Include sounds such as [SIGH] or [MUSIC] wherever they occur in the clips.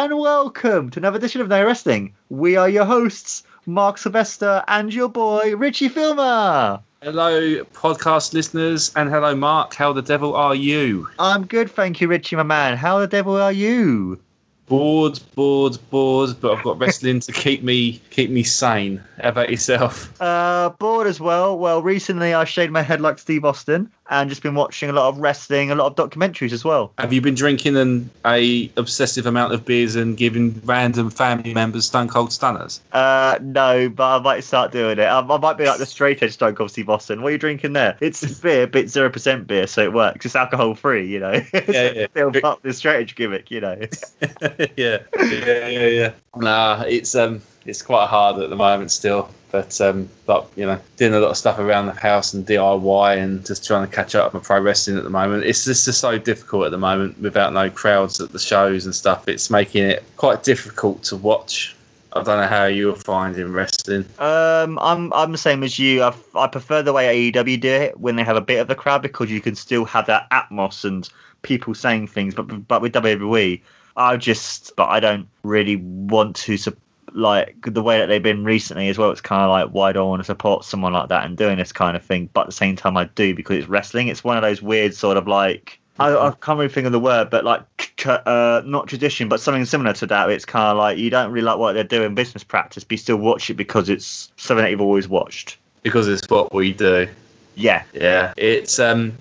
And welcome to another edition of No Wrestling. We are your hosts, Mark Sylvester and your boy, Richie Filmer. Hello, podcast listeners, and hello, Mark. How the devil are you? I'm good, thank you, Richie, my man. How the devil are you? Bored, bored, bored, but I've got wrestling to keep me keep me sane. How about yourself? Uh, bored as well. Well, recently I shaved my head like Steve Austin and just been watching a lot of wrestling, a lot of documentaries as well. Have you been drinking an a obsessive amount of beers and giving random family members Stone Cold Stunners? Uh, no, but I might start doing it. I, I might be like the straight edge Stone Cold Steve Austin. What are you drinking there? It's [LAUGHS] beer, but zero percent beer, so it works. It's alcohol free, you know. Yeah, yeah. [LAUGHS] Still up the straight edge gimmick, you know. [LAUGHS] yeah, yeah, yeah, yeah. Nah, it's um, it's quite hard at the moment still. But um, but you know, doing a lot of stuff around the house and DIY and just trying to catch up with pro wrestling at the moment. It's just, just so difficult at the moment without no crowds at the shows and stuff. It's making it quite difficult to watch. I don't know how you're finding wrestling. Um, I'm I'm the same as you. I, I prefer the way AEW do it when they have a bit of the crowd because you can still have that atmos and people saying things. But but with WWE, I just but I don't really want to sup- like the way that they've been recently as well. It's kind of like why do I want to support someone like that and doing this kind of thing? But at the same time, I do because it's wrestling. It's one of those weird sort of like. I, I can't really think of the word, but like, uh, not tradition, but something similar to that. It's kind of like you don't really like what they're doing business practice, but you still watch it because it's something that you've always watched. Because it's what we do. Yeah, Yeah, it's um,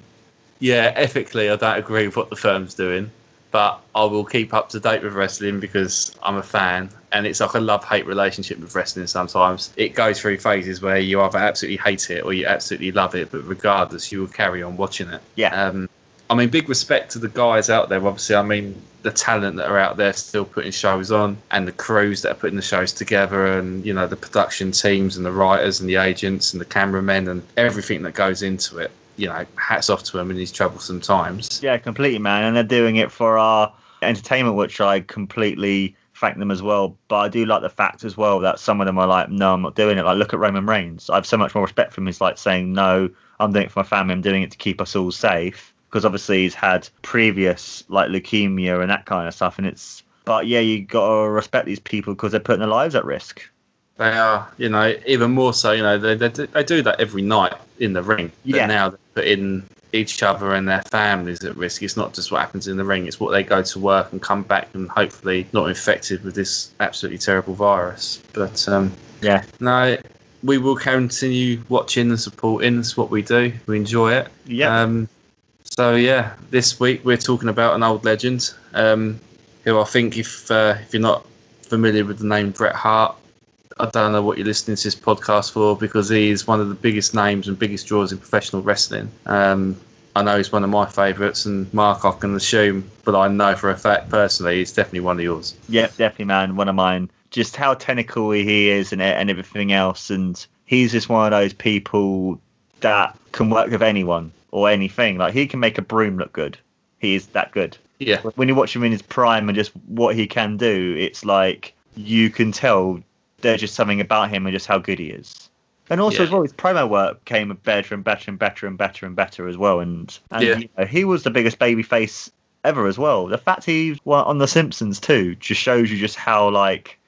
yeah. Ethically, I don't agree with what the firm's doing, but I will keep up to date with wrestling because I'm a fan, and it's like a love-hate relationship with wrestling. Sometimes it goes through phases where you either absolutely hate it or you absolutely love it, but regardless, you will carry on watching it. yeah, Um, I mean, big respect to the guys out there. Obviously, I mean the talent that are out there still putting shows on, and the crews that are putting the shows together, and you know the production teams and the writers and the agents and the cameramen and everything that goes into it. You know, hats off to them in these troublesome times. yeah, completely, man. And they're doing it for our entertainment, which I completely thank them as well. But I do like the fact as well that some of them are like, no, I'm not doing it. Like, look at Roman Reigns. I have so much more respect for him. He's like saying, no, I'm doing it for my family. I'm doing it to keep us all safe. Because obviously he's had previous like leukemia and that kind of stuff. And it's, but yeah, you got to respect these people because they're putting their lives at risk. They are, you know, even more so. You know, they they, do- they do that every night in the ring. But Yeah. now they're putting each other and their families at risk. It's not just what happens in the ring; it's what they go to work and come back and hopefully not infected with this absolutely terrible virus. But um, Yeah. no, we will continue watching and supporting. That's what we do. We enjoy it. Yeah. Um, so yeah, this week we're talking about an old legend, um, who I think if uh, if you're not familiar with the name Bret Hart, I don't know what you're listening to this podcast for because he is one of the biggest names and biggest draws in professional wrestling. Um, I know he's one of my favourites, and Mark, I can assume, but I know for a fact personally, he's definitely one of yours. Yeah, definitely, man. One of mine. Just how technical he is and and everything else, and he's just one of those people that can work with anyone or anything. Like he can make a broom look good. He is that good. Yeah, When you watch him in his prime and just what he can do, it's like you can tell there's just something about him and just how good he is. And also Yeah. as well, his promo work came better and better and better and better and better as well. And, and Yeah. you know, he was the biggest baby face ever as well. The fact he was on The Simpsons too just shows you just how like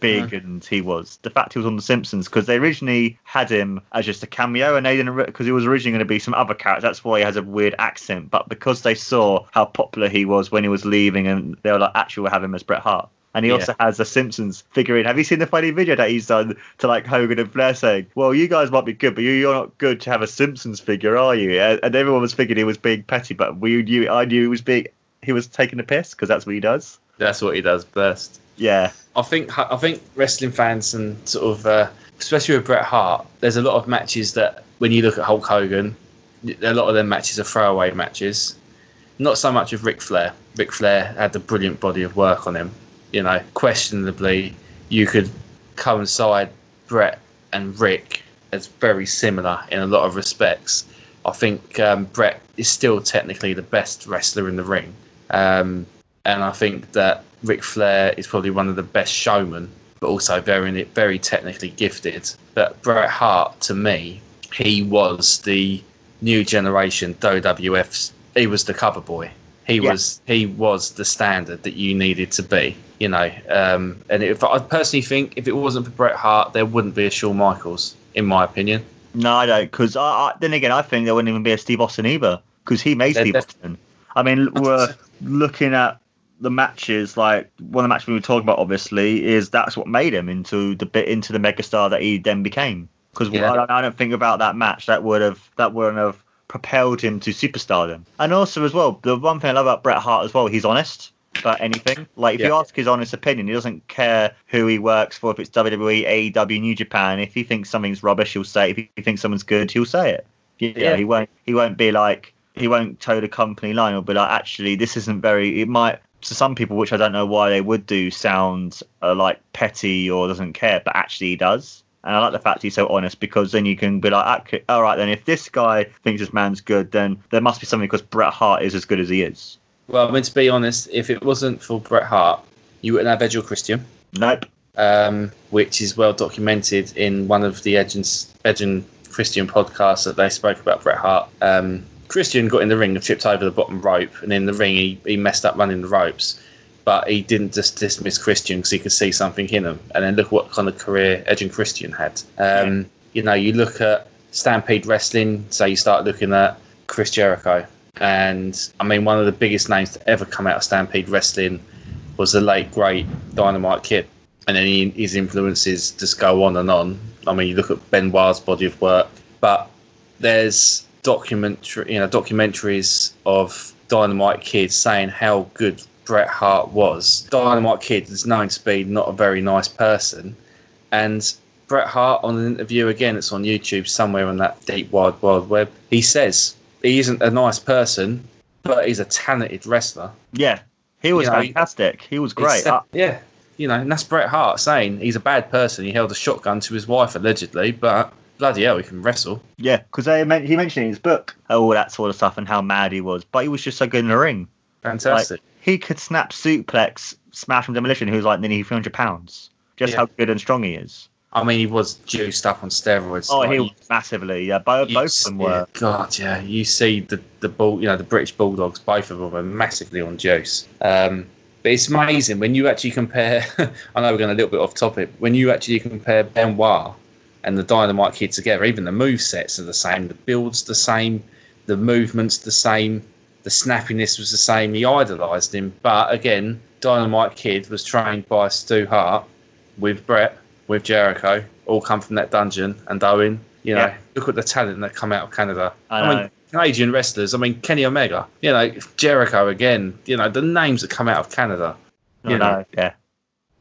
big and he was. The fact he was on The Simpsons because they originally had him as just a cameo and they didn't because he was originally going to be some other character. That's why he has a weird accent. But because they saw how popular he was when he was leaving and they were like, actually, we'll have him as Bret Hart. And he Yeah. also has a Simpsons figurine. Have you seen the funny video that he's done to like Hogan and Flair saying, "Well, you guys might be good, but you- you're not good to have a Simpsons figure, are you?" And and everyone was thinking he was being petty, but we knew, I knew he was being, he was taking a piss because that's what he does. that's what he does best. Yeah, I think I think wrestling fans and sort of uh, especially with Bret Hart, there's a lot of matches that when you look at Hulk Hogan, a lot of their matches are throwaway matches. Not so much with Ric Flair. Ric Flair had a brilliant body of work on him. You know, questionably, you could coincide Bret and Ric as very similar in a lot of respects. I think um, Bret is still technically the best wrestler in the ring. Um, and I think that Ric Flair is probably one of the best showmen, but also very very technically gifted. But Bret Hart, to me, he was the new generation WWF's. He was the cover boy. He Yeah. was he was the standard that you needed to be, you know. Um, and if I personally think if it wasn't for Bret Hart, there wouldn't be a Shawn Michaels, in my opinion. No, I don't. Because I, I, then again, I think there wouldn't even be a Steve Austin either. Because he made They're Steve def- Austin. I mean, we're looking [LAUGHS] at the matches. Like one of the matches we were talking about, obviously, is that's what made him into the bit into the megastar that he then became. Because Yeah. I, don't- I don't think about that match that would have that wouldn't have propelled him to superstardom. And also as well, the one thing I love about Bret Hart as well, he's honest about anything. Like if you ask his honest opinion, he doesn't care who he works for, if it's WWE, AEW, New Japan. If he thinks something's rubbish, he'll say. it. If he thinks someone's good, he'll say it. Yeah, Yeah. he won't. He won't be like he won't toe the company line. He'll be like, actually, this isn't very. It might to some people, which I don't know why they would do, sounds uh, like petty or doesn't care, but actually he does. And I like the fact he's so honest because then you can be like, okay, all right, then if this guy thinks this man's good, then there must be something because Bret Hart is as good as he is. Well, I mean to be honest, if it wasn't for Bret Hart, you wouldn't have Edge or Christian. Nope. um, which is well documented in one of the Edge and, Edge and Christian podcasts that they spoke about Bret Hart. Um, Christian got in the ring and tripped over the bottom rope, and in the ring he, he messed up running the ropes. But he didn't just dismiss Christian because he could see something in him. And then look what kind of career Edge and Christian had. Um, You know, you look at Stampede Wrestling, so you start looking at Chris Jericho. And I mean, one of the biggest names to ever come out of Stampede Wrestling was the late, great Dynamite Kid and then he, his influences just go on and on. I mean, you look at Benoit's body of work, but there's documentary, you know, documentaries of Dynamite Kid saying how good Bret Hart was. Dynamite Kid is known to be not a very nice person, and Bret Hart on an interview again, it's on YouTube somewhere on that deep wide wild web. He says he isn't a nice person, but he's a talented wrestler. Yeah, he was You know, fantastic. He was great. Uh, yeah, you know, and that's Bret Hart saying he's a bad person. He held a shotgun to his wife allegedly, but bloody hell, he can wrestle. Yeah, because he mentioned in his book all that sort of stuff and how mad he was, but he was just so good in the ring. Fantastic. He could snap suplex, smash from demolition. Who's like nearly 300 pounds. Just Yeah. how good and strong he is. I mean, he was juiced up on steroids. Oh, Like, he was massively. Yeah, both, both of them were. God, yeah. You see the the bull, you know, the British Bulldogs, both of them are massively on juice. Um, but it's amazing when you actually compare. [LAUGHS] I know we're going a little bit off topic. When you actually compare Benoit and the Dynamite Kid together, even the move sets are the same, the builds the same, the movements the same, the snappiness was the same. He idolised him, but again, Dynamite Kid was trained by Stu Hart with Bret, with Jericho, all come from that dungeon and Owen. You know, Yeah. look at the talent that come out of Canada. I I, mean, Canadian wrestlers. I mean, Kenny Omega. You know, Jericho again. You know, the names that come out of Canada. I you know. know, yeah.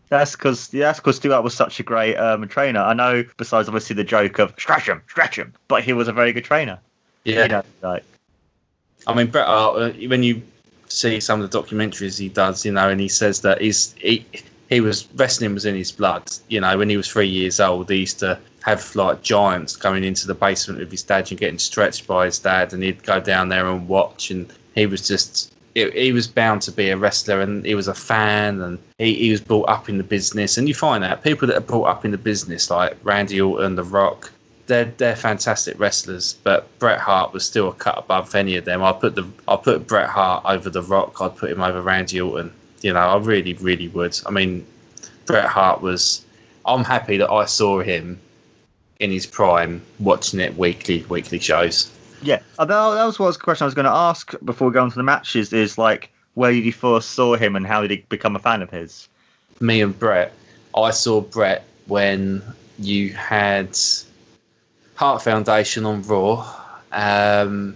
That's because yeah, that's because Stuart was such a great um, trainer. I know. Besides, obviously, the joke of scratch him, scratch him, but he was a very good trainer. Yeah. You know, like I mean, Bret Hart. uh, When you see some of the documentaries he does, you know, and he says that he's he he was wrestling was in his blood. You know, when he was three years old, he used to have like giants coming into the basement with his dad and getting stretched by his dad, and he'd go down there and watch, and he was just. He he was bound to be a wrestler, and he was a fan, and he, he was brought up in the business. And you find out people that are brought up in the business, like Randy Orton, The Rock, they're they're fantastic wrestlers, but Bret Hart was still a cut above any of them. I put the I put Bret Hart over The Rock. I'd put him over Randy Orton. You know, I really really would. I mean, Bret Hart was. I'm happy that I saw him in his prime, watching it weekly weekly shows. Yeah, uh, that, that was what was the question I was going to ask before going to the matches. Is like where did you first saw him and how did he become a fan of his? me and Bret, I saw Bret when you had Hart Foundation on Raw. Um,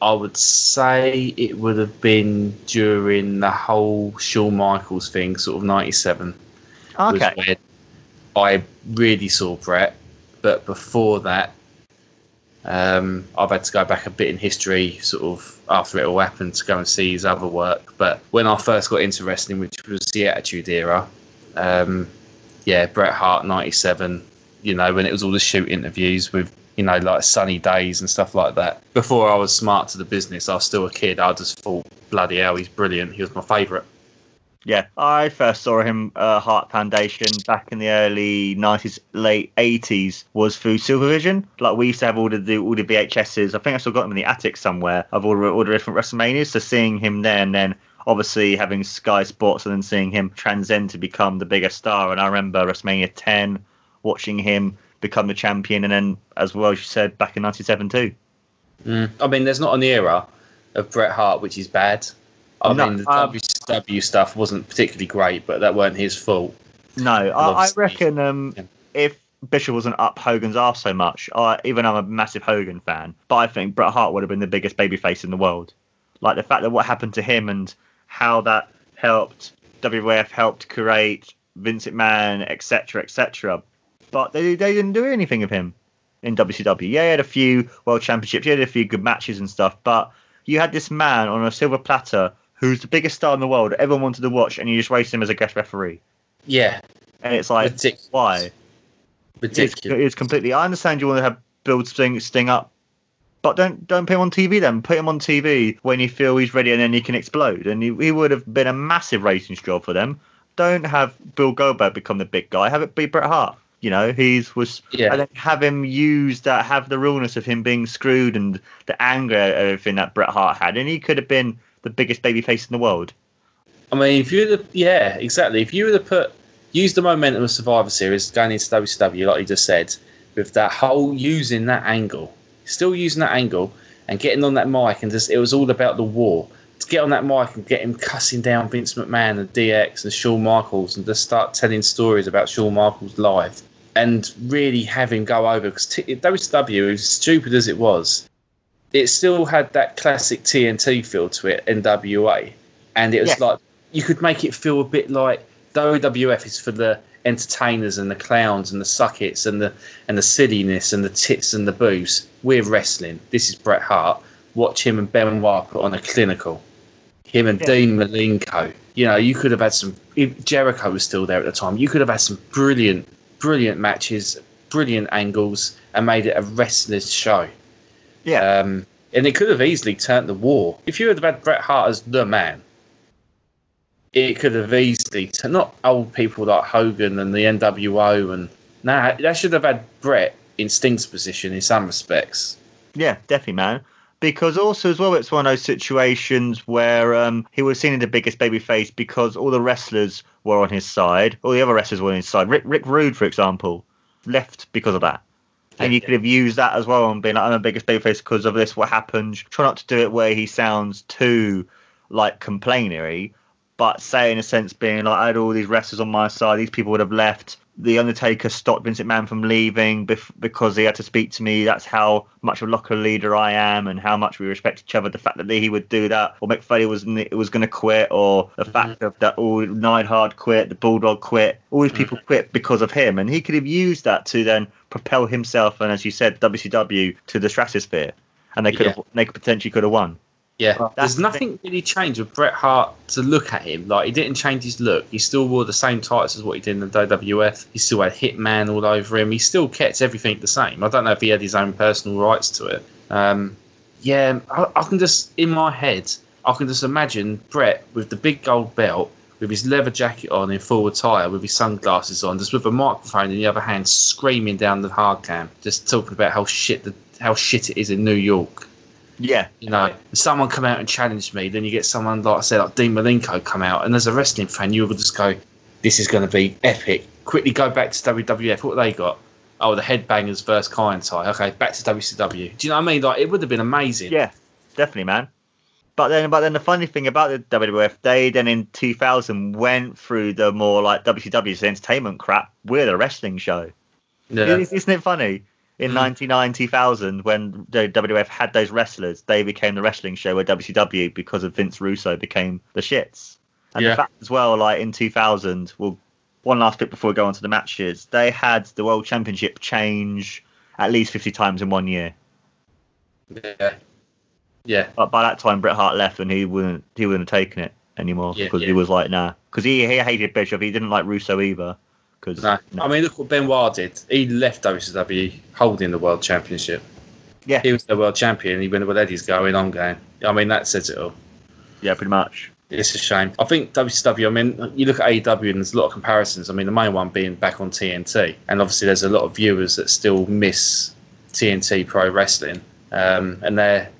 I would say it would have been during the whole Shawn Michaels thing, sort of '97. was Okay, when I really saw Bret, but before that, um, I've had to go back a bit in history, sort of after it all happened, to go and see his other work. But when I first got into wrestling, which was the Attitude Era, um, yeah, Bret Hart '97. You know, when it was all the shoot interviews with you know like sunny days and stuff like that. Before I was smart to the business, I was still a kid. I just thought, bloody hell, he's brilliant. He was my favourite. Yeah, I first saw him uh, Hart Foundation back in the early nineties, late eighties. Was through Silvervision. Like we used to have all the, all the VHSs. I think I still got them in the attic somewhere of all the, all the different WrestleManias. So seeing him there, and then obviously having Sky Sports, and then seeing him transcend to become the biggest star. And I remember WrestleMania ten, watching him become the champion, and then as well as you said, back in ninety seven too. Mm. I mean, there's not an era of Bret Hart which is bad. I No, mean, the um, WCW stuff wasn't particularly great, but that weren't his fault. No, I, I reckon um, Yeah. if Bischoff wasn't up Hogan's arse so much, I, even I'm a massive Hogan fan, but I think Bret Hart would have been the biggest babyface in the world. Like the fact that what happened to him and how that helped WWF helped create Vince McMahon, etc., etc. But they they didn't do anything of him in WCW. Yeah, he had a few world championships, he had a few good matches and stuff, but you had this man on a silver platter who's the biggest star in the world, everyone wanted to watch, and you just waste him as a guest referee. Yeah, And it's like, ridiculous. why? It's, Ridiculous. it's completely. I understand you want to have build Sting, Sting up, but don't don't put him on TV then. Put him on TV when you feel he's ready, and then he can explode. And he, he would have been a massive ratings job for them. Don't have Bill Goldberg become the big guy. Have it be Bret Hart. You know, he's was Yeah. and then have him use that, have the realness of him being screwed and the anger, everything that Bret Hart had, and he could have been the biggest babyface in the world. I mean, if you to, yeah, exactly. If you were to put, use the momentum of Survivor Series going into WCW, like you just said, with that whole using that angle, still using that angle and getting on that mic, and just it was all about the war. To get on that mic and get him cussing down Vince McMahon and DX and Shawn Michaels and just start telling stories about Shawn Michaels live and really have him go over because t- WCW, as stupid as it was, it still had that classic TNT feel to it, NWA, and it was Yeah. like you could make it feel a bit like WWF is for the entertainers and the clowns and the suckets and the and the silliness and the tits and the booze. We're wrestling. This is Bret Hart. Watch him and Benoit put on a clinical. Him and Yeah. Dean Malenko. You know, you could have had some. If Jericho was still there at the time, you could have had some brilliant, brilliant matches, brilliant angles, and made it a wrestler's show. Yeah, Um, and it could have easily turned the war. If you had had Bret Hart as the man, it could have easily t- not old people like Hogan and the NWO and nah, that should have had Bret in Sting's position in some respects. Yeah, definitely, man. Because also as well, it's one of those situations where um, he was seen as the biggest babyface because all the wrestlers were on his side, all the other wrestlers were on his side. Rick Rick Rude, for example, left because of that. And you could have used that as well and been like, I'm the biggest babyface because of this. What happened? Try not to do it where he sounds too like complainery, but say in a sense being like I had all these wrestlers on my side. These people would have left. The Undertaker stopped Vince McMahon from leaving bef- because he had to speak to me. That's how much of a locker leader I am, and how much we respect each other. The fact that he would do that, or Foley was was going to quit, or the mm-hmm. fact of that all Neidhart quit, the Bulldog quit, all these people mm-hmm. quit because of him, and he could have used that to then propel himself and, as you said, WCW to the stratosphere, and they could have they could potentially could have won. Yeah, Well, there's that's the nothing really changed with Bret Hart to look at him. Like he didn't change his look. He still wore the same tights as what he did in the WWF. He still had Hitman all over him. He still kept everything the same. I don't know if he had his own personal rights to it. Um, yeah, I, I can just in my head, I can just imagine Bret with the big gold belt, with his leather jacket on in full attire, with his sunglasses on, just with a microphone in the other hand, screaming down the hard cam, just talking about how shit the how shit it is in New York Yeah, you know, someone come out and challenge me, then you get someone like I said, like Dean Malenko come out, and as a wrestling fan, you will just go, "This is going to be epic." Quickly go back to WWF. What they got? Oh, the Headbangers versus Kaientai. Okay, back to WCW. Do you know what I mean? Like it would have been amazing. yeah, definitely, man. But then, but then the funny thing about the WWF, they then in 2000 went through the more like WCW's entertainment crap with a wrestling show. Yeah. Isn't it funny? In Mm. 99, 2000, when the WWF had those wrestlers, they became the wrestling show where WCW, because of Vince Russo, became the shits. And Yeah. the fact as well, like in 2000, well, one last bit before we go on to the matches, they had the World Championship change at least 50 times in one year. yeah. Yeah. But by that time, Bret Hart left, and he wouldn't he wouldn't have taken it anymore Yeah, because he was like, nah, because he he hated Bischoff. He didn't like Russo either. Because No. I mean, look what Ben Benoit did. He left WCW holding the world championship. yeah, He was the world champion. He went, "Well, Eddie's going. I'm going." I mean, that says it all. yeah, pretty much. It's a shame. I think WCW. I mean, you look at AEW and there's a lot of comparisons. I mean, the main one being back on TNT, and obviously there's a lot of viewers that still miss TNT Pro Wrestling, um, and their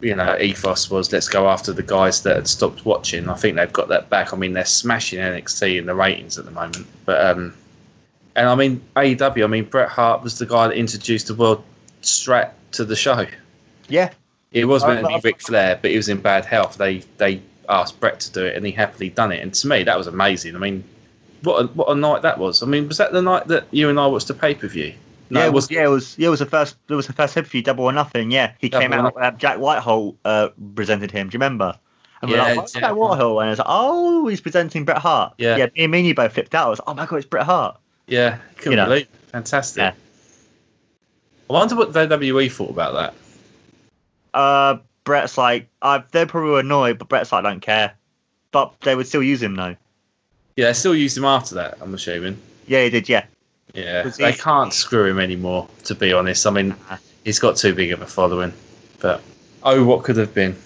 you know ethos was let's go after the guys that had stopped watching. I think they've got that back. I mean, they're smashing NXT in the ratings at the moment, but um, and I mean AEW. I mean Bret Hart was the guy that introduced the world strat to the show. Yeah, It was meant to I- be Ric Flair, but he was in bad health. They they asked Bret to do it, and he happily done it. And to me, that was amazing. I mean, what a, what a night that was. I mean, was that the night that you and I watched the pay per view? No, yeah, it was. Yeah, it was. Yeah, it was the first. It was the first hit for you, double or nothing. Yeah, he Double came out. Uh, Jack Whitehall uh, presented him. Do you remember? And we're Yeah, like, what's Jack- Jack Whitehall? And it's like, oh, he's presenting Bret Hart. Yeah. yeah. Me and me and you both flipped out. I was, like, oh my god, it's Bret Hart. Yeah, couldn't You know. believe. It. Fantastic. Yeah. I wonder what the WWE thought about that. Uh, Bret's like, uh, they're probably annoyed, but Bret's like, I don't care. But they would still use him though. Yeah, they still used him after that. I'm assuming. Yeah, he did. Yeah, Yeah, they he- can't screw him anymore. To be honest, I mean, he's got too big of a following. But oh, what could have been?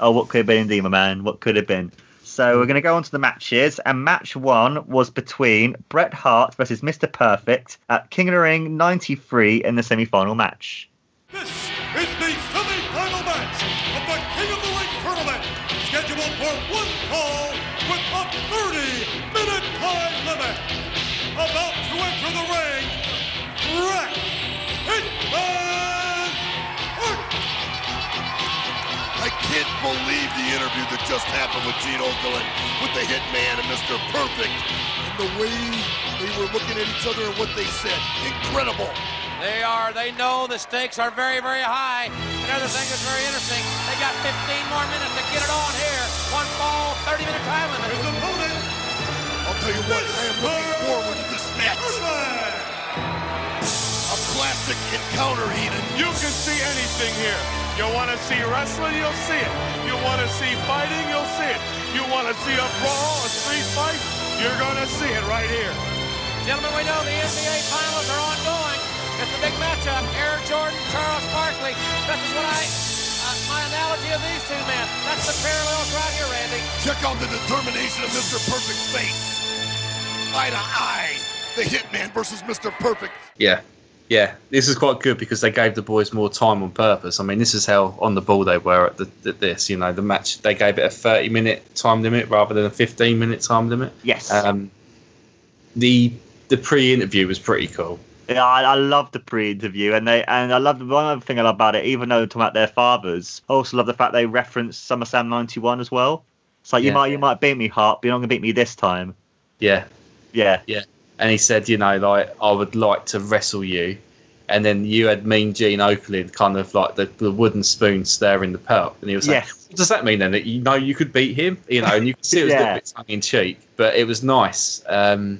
Oh, what could have been indeed, my man? What could have been? So we're going to go on to the matches, and match one was between Bret Hart versus Mr. Perfect at King of the Ring 93 in the semi-final match. This is the just happened with Gene Okerlund with the Hitman and Mr. Perfect. And the way they were looking at each other and what they said. Incredible. They are. They know the stakes are very, very high. Another thing that's very interesting, they got 15 more minutes to get it on here. One fall, 30 minute time limit. His opponent, I'll tell you what, I am looking forward to this match. Hitman. Classic encounter, Eden. You can see anything here. You want to see wrestling, you'll see it. You want to see fighting, you'll see it. You want to see a brawl, a street fight, you're going to see it right here. Gentlemen, we know the NBA finals are ongoing. It's a big matchup. Air Jordan, Charles Barkley. This is what I, uh, my analogy of these two men. That's the parallels right here, Randy. Check out the determination of Mr. Perfect's face. Eye to eye. The Hitman versus Mr. Perfect. Yeah, yeah. This is quite good because they gave the boys more time on purpose. I mean, this is how on the ball they were at, the, at this. You know, the match they gave it a thirty-minute time limit rather than a fifteen-minute time limit. Yes. Um, the the pre-interview was pretty cool. Yeah, I, I love the pre-interview, and they and I love the one other thing I love about it. Even though they're talking about their fathers, I also love the fact they reference SummerSlam '91 as well. It's like you Yeah. might you might beat me, Hart, but you're not gonna beat me this time. Yeah. Yeah, Yeah, and he said, you know, like I would like to wrestle you, and then you had Mean Gene Okerlund, kind of like the, the wooden spoon stirring the pot, and he was like. "What does that mean then? That you know you could beat him, you know?" And you could see it was a little [LAUGHS] bit tongue in cheek, but it was nice um,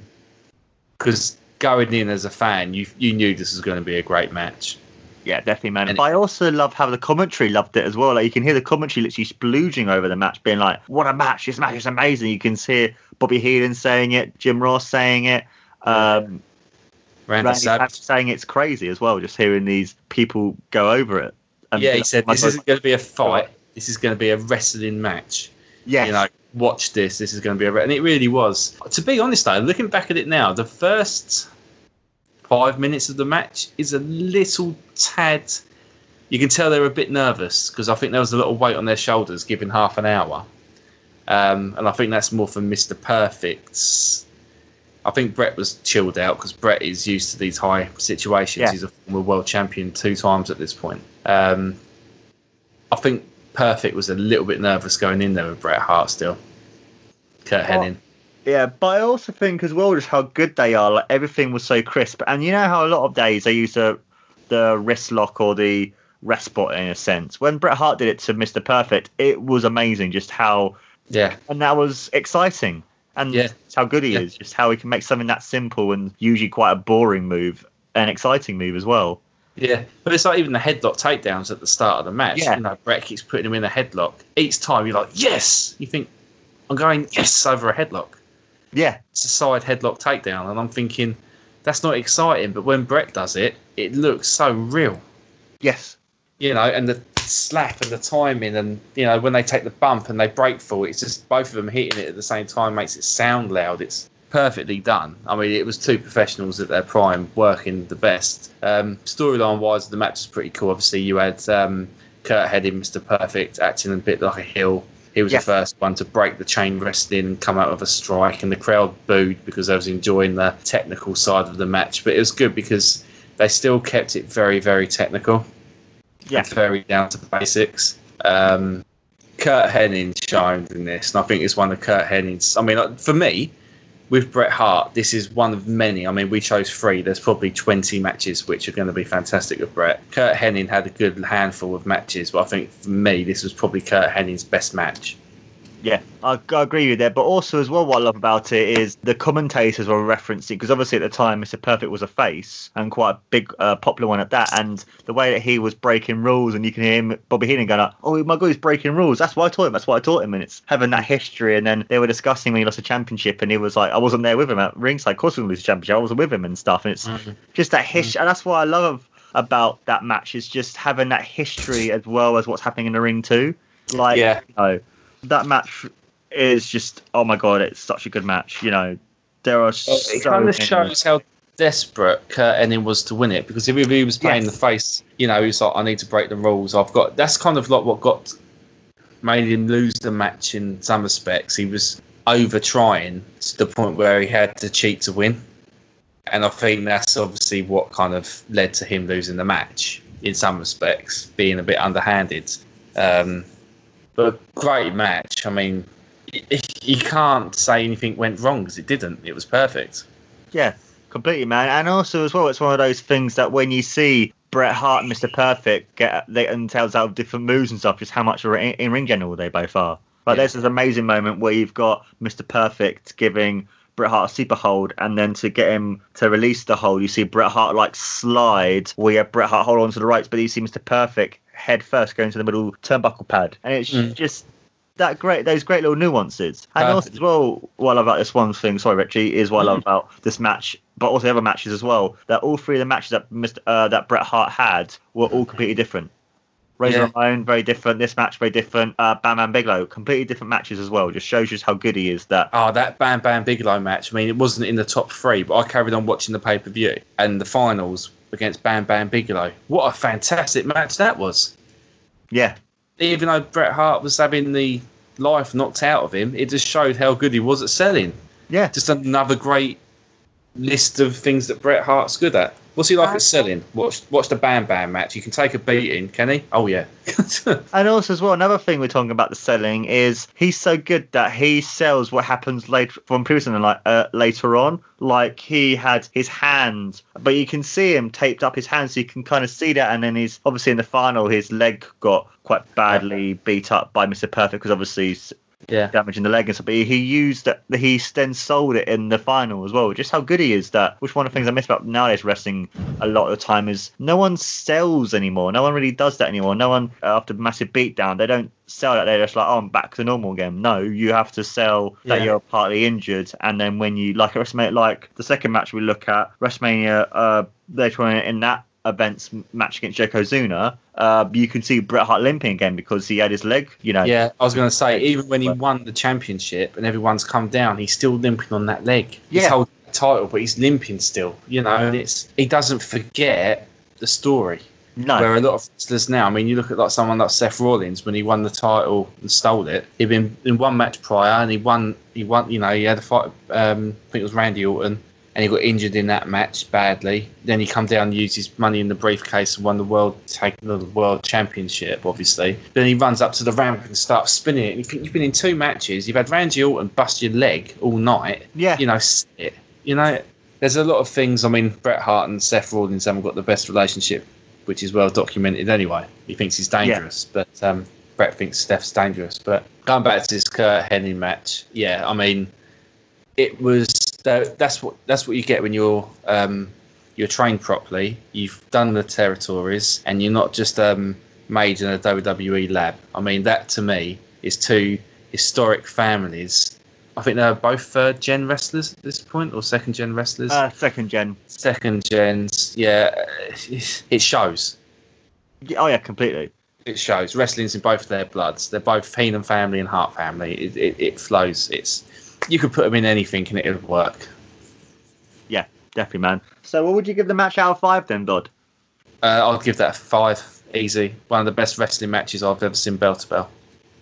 because going in as a fan, you you knew this was going to be a great match. yeah, definitely, man. And but I also love how the commentary loved it as well. Like you can hear the commentary literally splooging over the match, being like, "What a match! This match is amazing." You can hear Bobby Heenan saying it, Jim Ross saying it. Um, Randy Savage. Saying it's crazy as well, just hearing these people go over it. And Yeah, he like, said "Oh this isn't going to be a fight. This is going to be a wrestling match. Yes. You know, watch this. This is going to be a, re-" and it really was. To be honest, though, looking back at it now, the first five minutes of the match is a little tad. You can tell they're a bit nervous because I think there was a lot of weight on their shoulders, given half an hour, um, and I think that's more for Mister Perfect's. I think Bret was chilled out because Bret is used to these high situations. Yeah. He's a former world champion two times at this point. Um, I think Perfect was a little bit nervous going in there with Bret Hart still. Curt Hennig. Yeah, but I also think as well just how good they are. Like everything was so crisp, and you know how a lot of days they use the the wrist lock or the rest spot in a sense. When Bret Hart did it to Mister Perfect, it was amazing. Just how Yeah, and that was exciting, and Yeah. how good he Yeah. is. Just how he can make something that simple and usually quite a boring move an exciting move as well. yeah. But it's like even the headlock takedowns at the start of the match. Yeah. You know, Bret keeps putting him in a headlock. Each time you're like, yes! You think, I'm going, yes, over a headlock. Yeah, It's a side headlock takedown. And I'm thinking, that's not exciting. But when Bret does it, it looks so real. yes, You know, and the slap and the timing, and you know when they take the bump and they break for it, it's just both of them hitting it at the same time makes it sound loud. It's perfectly done. I mean, it was two professionals at their prime working the best. Um, Storyline wise, the match was pretty cool. Obviously, you had um, Curt Hennig, Mr. Perfect, acting a bit like a heel. He was Yeah. the first one to break the chain wrestling and come out with a strike, and the crowd booed because they was enjoying the technical side of the match. But it was good because they still kept it very, very technical Yeah. very down to the basics. Um, Curt Hennig shined in this, and I think it's one of Curt Hennig's. I mean, for me, with Bret Hart, this is one of many. I mean, we chose three. There's probably 20 matches which are going to be fantastic with Bret. Curt Hennig had a good handful of matches, but I think for me, this was probably Curt Hennig's best match. Yeah, I, I agree with that. But also, as well, what I love about it is the commentators were referencing because obviously at the time, Mr. Perfect was a face and quite a big, uh, popular one at that. And the way that he was breaking rules, and you can hear him, Bobby Heenan going, like, "Oh my god, he's breaking rules." That's why I taught him. That's what I taught him. And it's having that history. And then they were discussing when he lost a championship, and he was like, "I wasn't there with him at ringside. Of course, we lose a championship. I wasn't with him and stuff." And it's just that history, and that's what I love about that match is just having that history as well as what's happening in the ring too. Like, Yeah. you know, that match is just oh my god, it's such a good match. You know, there are so it kind of shows how desperate Curt Hennig was to win it because if he was playing Yes. the face, you know, he's like, I need to break the rules. I've got that's kind of like what got made him lose the match in some respects. He was over trying to the point where he had to cheat to win. And I think that's obviously what kind of led to him losing the match in some respects, being a bit underhanded. Um, but great match. I mean, you can't say anything went wrong because it didn't. It was perfect. Yeah, completely, man. And also as well, it's one of those things that when you see Bret Hart and Mr. Perfect get they and tells out of different moves and stuff, just how much in, in ring general they both are. Like Yeah. there's this amazing moment where you've got Mr. Perfect giving Bret Hart a super hold, and then to get him to release the hold, you see Bret Hart like slide, where you have Bret Hart hold on to the rights, but you see Mr. Perfect head first going to the middle turnbuckle pad, and it's Mm. just that great those great little nuances and also Perfect. as well what i love about this one thing sorry richie is what i love about this match but also the other matches as well that all three of the matches that Mr. Uh, that bret hart had were all completely different Razor Yeah. Ramon, very different. This match, very different. Uh, Bam Bam Bigelow, completely different matches as well. Just shows you how good he is. That Oh, that Bam Bam Bigelow match. I mean, it wasn't in the top three, but I carried on watching the pay per view and the finals against Bam Bam Bigelow. What a fantastic match that was! yeah, Even though Bret Hart was having the life knocked out of him, it just showed how good he was at selling. yeah, Just another great list of things that Bret Hart's good at. What's he like at selling? Watch, watch the Bam Bam match. You can take a beating, can he? Oh yeah. [LAUGHS] And also, as well, another thing we're talking about the selling is he's so good that he sells what happens later from previously, like uh, later on. Like he had his hand, but you can see him taped up his hand, so you can kind of see that. And then he's obviously in the final, his leg got quite badly beat up by Mr. Perfect because obviously yeah. damaging the leg and stuff. But he, he used that. He then sold it in the final as well. Just how good he is. That which one of the things I miss about nowadays wrestling a lot of the time is no one sells anymore. No one really does that anymore. No one after massive beatdown they don't sell that. They're just like, oh, I'm back to normal again. No, you have to sell that Yeah. you're partly injured, and then when you like WrestleMania, like the second match we look at WrestleMania uh, later on in that event's match against Yokozuna, uh, you can see Bret Hart limping again because he had his leg, you know. Yeah, I was going to say, even when he won the championship and everyone's come down, he's still limping on that leg. He's Yeah. holding the title, but he's limping still. You know, and it's he doesn't forget the story. No. Where a lot of wrestlers now, I mean, you look at like someone like Seth Rollins when he won the title and stole it. He'd been in one match prior, and he won. He won. You know, he had a fight. Um, I think it was Randy Orton, and he got injured in that match badly. Then he come down and used his money in the briefcase and won the world, taking the world championship, obviously. Then he runs up to the ramp and starts spinning it. And you think you've been in two matches. You've had Randy Orton bust your leg all night. Yeah. You know, sit. You know, there's a lot of things. I mean, Bret Hart and Seth Rollins haven't got the best relationship, which is well documented anyway. He thinks he's dangerous, but um, Bret thinks Seth's dangerous. But going back to this Curt Hennig match, yeah, I mean, it was that, that's what that's what you get when you're um, you're trained properly. You've done the territories, and you're not just um, made in a WWE lab. I mean, that to me is two historic families. I think they're both third gen wrestlers at this point, or second gen wrestlers Uh, second gen. second gens, yeah, [SIGHS] it shows. Oh yeah, completely. It shows wrestling's in both their bloods. They're both Heenan family and Hart family. It, it, it flows. It's you could put them in anything and it would work. Yeah, definitely, man. So, what would you give the match out of five then, Dodd? Uh, I'll give that a five. Easy. One of the best wrestling matches I've ever seen bell to bell.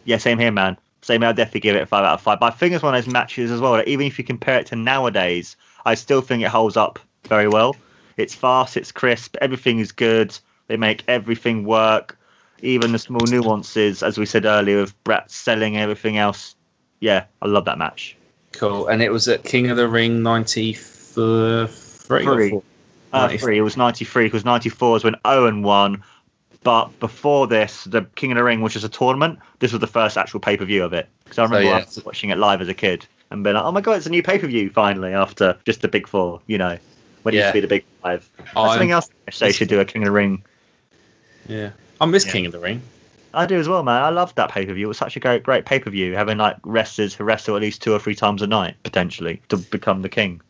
Yeah, same here, man. Same here. I'll definitely give it a five out of five. But I think it's one of those matches as well. That even if you compare it to nowadays, I still think it holds up very well. It's fast, it's crisp, everything is good. They make everything work, even the small nuances, as we said earlier, of Bret selling everything else. Yeah, I love that match. Cool. And it was at King of the Ring 93 Three. Uh, 93. three. It was 93 because 94 is when Owen won. But before this, the King of the Ring, which is a tournament, this was the first actual pay per view of it. Because I remember yeah. I watching it live as a kid and being like, oh my god, it's a new pay per view finally after just the big four, you know, when it used to be the big five. That's I'm- something else they should do a King of the Ring. Yeah. I miss Yeah. King of the Ring. I do as well, man. I loved that pay per view. It was such a great, great pay per view, having like wrestlers who wrestle at least two or three times a night potentially to become the king.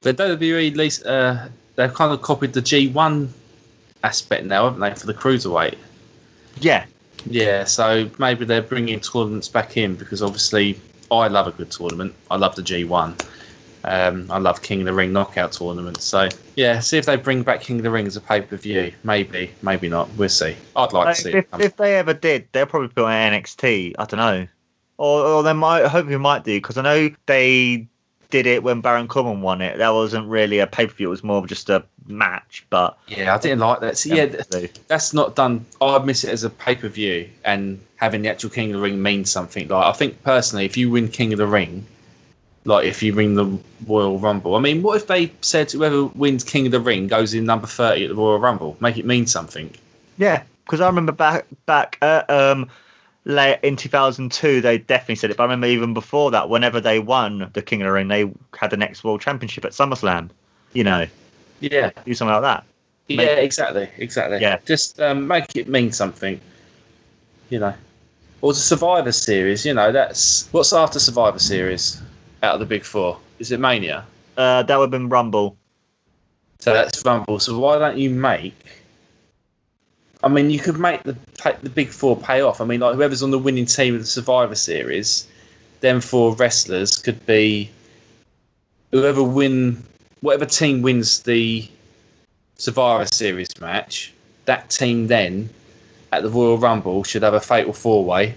But WWE, at least, uh, they've kind of copied the G1 aspect now, haven't they, for the cruiserweight? Yeah, Yeah, so maybe they're bringing tournaments back in because obviously I love a good tournament. I love the G1. Um, I love King of the Ring knockout tournaments. So yeah, see if they bring back King of the Ring as a pay per view. Maybe, maybe not. We'll see. I'd like Like, to see if, if they ever did, they'll probably put on NXT. I don't know, or or they might. I hope they might do because I know they did it when Baron Corbin won it. That wasn't really a pay per view; it was more of just a match. But yeah, I didn't like that. So, yeah, that's not done. I miss it as a pay per view and having the actual King of the Ring means something. Like I think personally, if you win King of the Ring, like if you win the Royal Rumble, I mean, what if they said whoever wins King of the Ring goes in number thirty at the Royal Rumble? Make it mean something. yeah, because I remember back back at, um late in 2002, they definitely said it. But I remember even before that, whenever they won the King of the Ring, they had the next World Championship at SummerSlam. You know, Yeah, do something like that. yeah, exactly, exactly. Yeah. just um, make it mean something. You know, or the Survivor Series. You know, that's what's after Survivor Series out of the big four. Is it Mania? Uh, that would have been Rumble. So that's Rumble. So why don't you make? I mean, you could make the the big four pay off. I mean, like whoever's on the winning team of the Survivor Series, them four wrestlers could be whoever win, whatever team wins the Survivor Series match. That team then at the Royal Rumble should have a fatal four way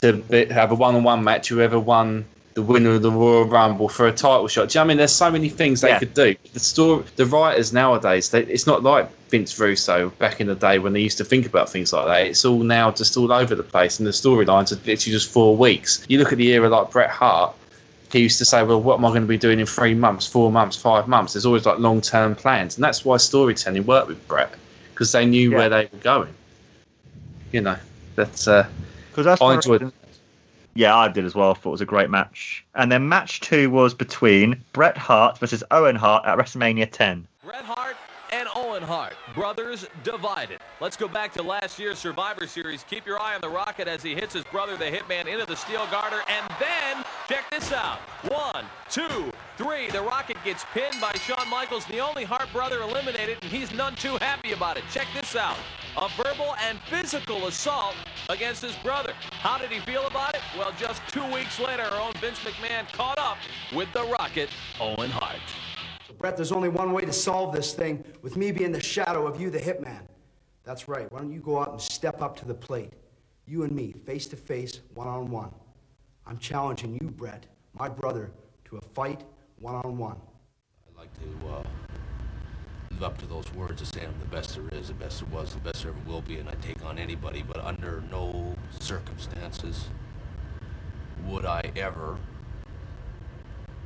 to have a one on one match. Whoever won the winner of the Royal Rumble for a title shot. Do you know I mean? There's so many things they Yeah. could do. The story, the writers nowadays, they, it's not like Vince Russo back in the day when they used to think about things like that. It's all now just all over the place, and the storylines are literally just four weeks. You look at the era like Bret Hart. He used to say, "Well, what am I going to be doing in three months, four months, five months?" There's always like long-term plans, and that's why storytelling worked with Bret because they knew Yeah. where they were going. You know, that's uh, Because that's I enjoyed reason- Yeah, I did as well. I thought it was a great match. And then match two was between Bret Hart versus Owen Hart at WrestleMania 10. Bret Hart and Owen Hart, brothers divided. Let's go back to last year's Survivor Series. Keep your eye on the Rocket as he hits his brother, the Hitman, into the steel garter. And then, check this out. One, two, three. The Rocket gets pinned by Shawn Michaels, the only Hart brother eliminated, and he's none too happy about it. Check this out. A verbal and physical assault against his brother. How did he feel about it? Well, just two weeks later, our own Vince McMahon caught up with the Rocket, Owen Hart. Bret, there's only one way to solve this thing, with me being the shadow of you, the hitman. That's right. Why don't you go out and step up to the plate? You and me, face to face, one on one. I'm challenging you, Bret, my brother, to a fight one on one. I'd like to uh, live up to those words of saying I'm the best there is, the best there was, the best there ever will be, and I take on anybody, but under no circumstances would I ever,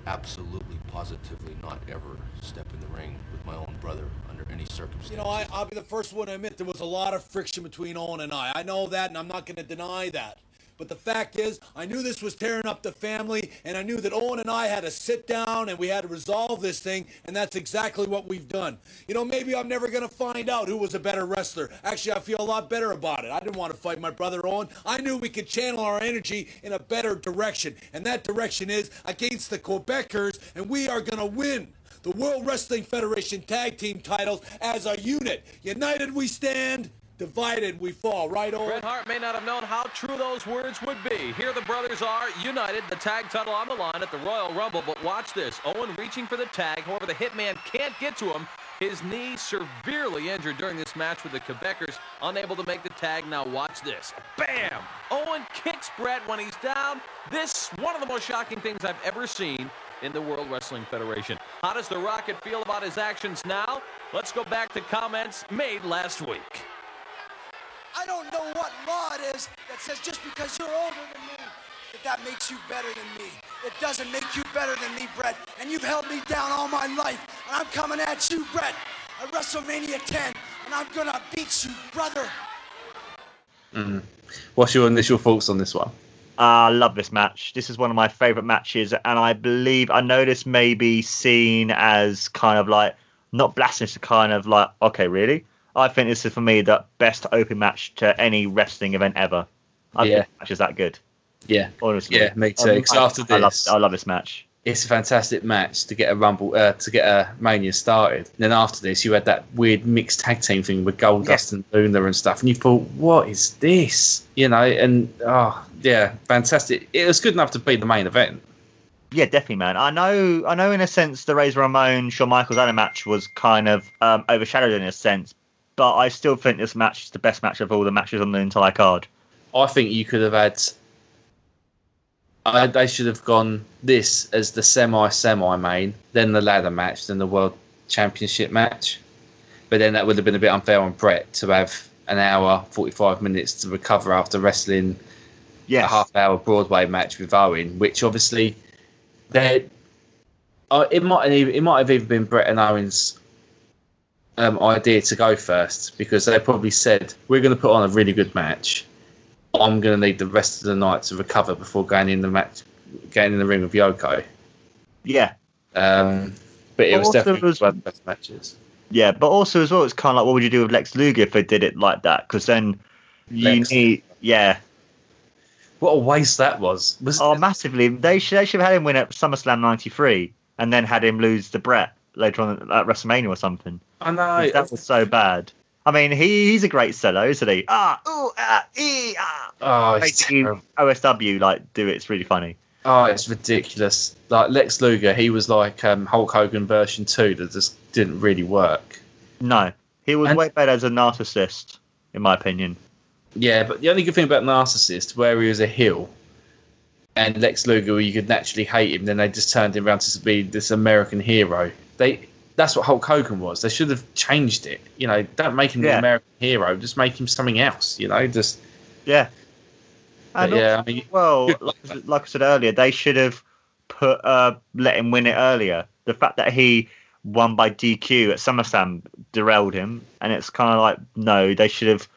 absolutely, positively not ever step in the ring with my own brother under any circumstances. You know, I, I'll be the first one to admit there was a lot of friction between Owen and I. I know that, and I'm not going to deny that. But the fact is, I knew this was tearing up the family, and I knew that Owen and I had to sit down and we had to resolve this thing, and that's exactly what we've done. You know, maybe I'm never going to find out who was a better wrestler. Actually, I feel a lot better about it. I didn't want to fight my brother Owen. I knew we could channel our energy in a better direction, and that direction is against the Quebecers, and we are going to win the World Wrestling Federation tag team titles as a unit. United we stand, Divided we fall, right, Owen? Bret Hart may not have known how true those words would be. Here the brothers are united, the tag title on the line at the Royal Rumble. But watch this Owen reaching for the tag. However, the Hitman can't get to him. His knee severely injured during this match with the Quebecers, unable to make the tag. Now watch this. Bam! Owen kicks Bret when he's down. This one of the most shocking things I've ever seen in the World Wrestling Federation. How does the Rocket feel about his actions now? Let's go back to comments made last week. I don't know what law it is that says just because you're older than me, that that makes you better than me. It doesn't make you better than me, Bret. And you've held me down all my life. And I'm coming at you, Bret, at WrestleMania 10. And I'm gonna beat you, brother. Mm. What's your initial thoughts on this one? Ah, I love this match. This is one of my favorite matches, and I believe I know this may be seen as kind of like not blasphemous, To kind of like okay, really. I think this is for me the best open match to any wrestling event ever. I Yeah. think match is that good. Yeah, Honestly, Yeah, me too, Um, 'cause I- after I love, this- I love this match. it's a fantastic match to get a rumble, uh, to get a mania started. And then after this, you had that weird mixed tag team thing with Goldust and Luna and stuff, and you thought, what is this? You know, and oh yeah, fantastic. It was good enough to be the main event. Yeah, definitely, man. I know, I know. In a sense, the Razor Ramon Shawn Michaels Adam match was kind of um, overshadowed in a sense, but I still think this match is the best match of all the matches on the entire card. I think you could have had. I, they should have gone this as the semi semi main, then the ladder match, then the world championship match. But then that would have been a bit unfair on Bret to have an hour, 45 minutes to recover after wrestling a half hour Broadway match with Owen, which obviously they uh, it might have even, it might have even been Bret and Owen's um, idea to go first because they probably said we're going to put on a really good match. I'm going to need the rest of the night to recover before going in the match, getting in the ring with Yoko. yeah, Um, but it But was definitely was- one of the best matches. yeah. But also as well, it's kind of like what would you do with Lex Luger if they did it like that? Because then you Lex- need, yeah, What a waste that was! Was oh, massively. They should, they should have had him win at SummerSlam '93 and then had him lose the Bret later on at WrestleMania or something. I know that was so bad. I mean, he, he's a great seller, isn't he? Ah, ooh, ah, ee, ah. oh, Basically. OSW like do it. It's really funny. Oh, it's ridiculous. Like Lex Luger, he was like um, Hulk Hogan version two that just didn't really work. No, he was And- way better as a narcissist, in my opinion. Yeah, but the only good thing about Narcissist, where he was a heel, and Lex Luger, where you could naturally hate him, then they just turned him around to be this American hero. They that's what Hulk Hogan was. They should have changed it. You know, don't make him the American hero. Just make him something else. You know, just Yeah. And yeah, I mean, well, like, I- like I said earlier, they should have put uh, let him win it earlier. The fact that he won by DQ at SummerSlam derailed him, and it's kind of like no, they should have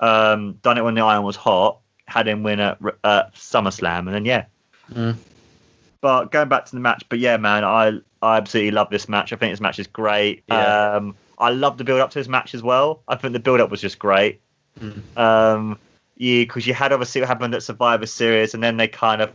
um, done it when the iron was hot, had him win at uh, SummerSlam, and then yeah. Mm. But going back to the match, but yeah, man, I I absolutely love this match. I think this match is great. Yeah. Um, I love the build up to this match as well. I think the build up was just great. Mm. Um, yeah, because you had obviously what happened at Survivor Series, and then they kind of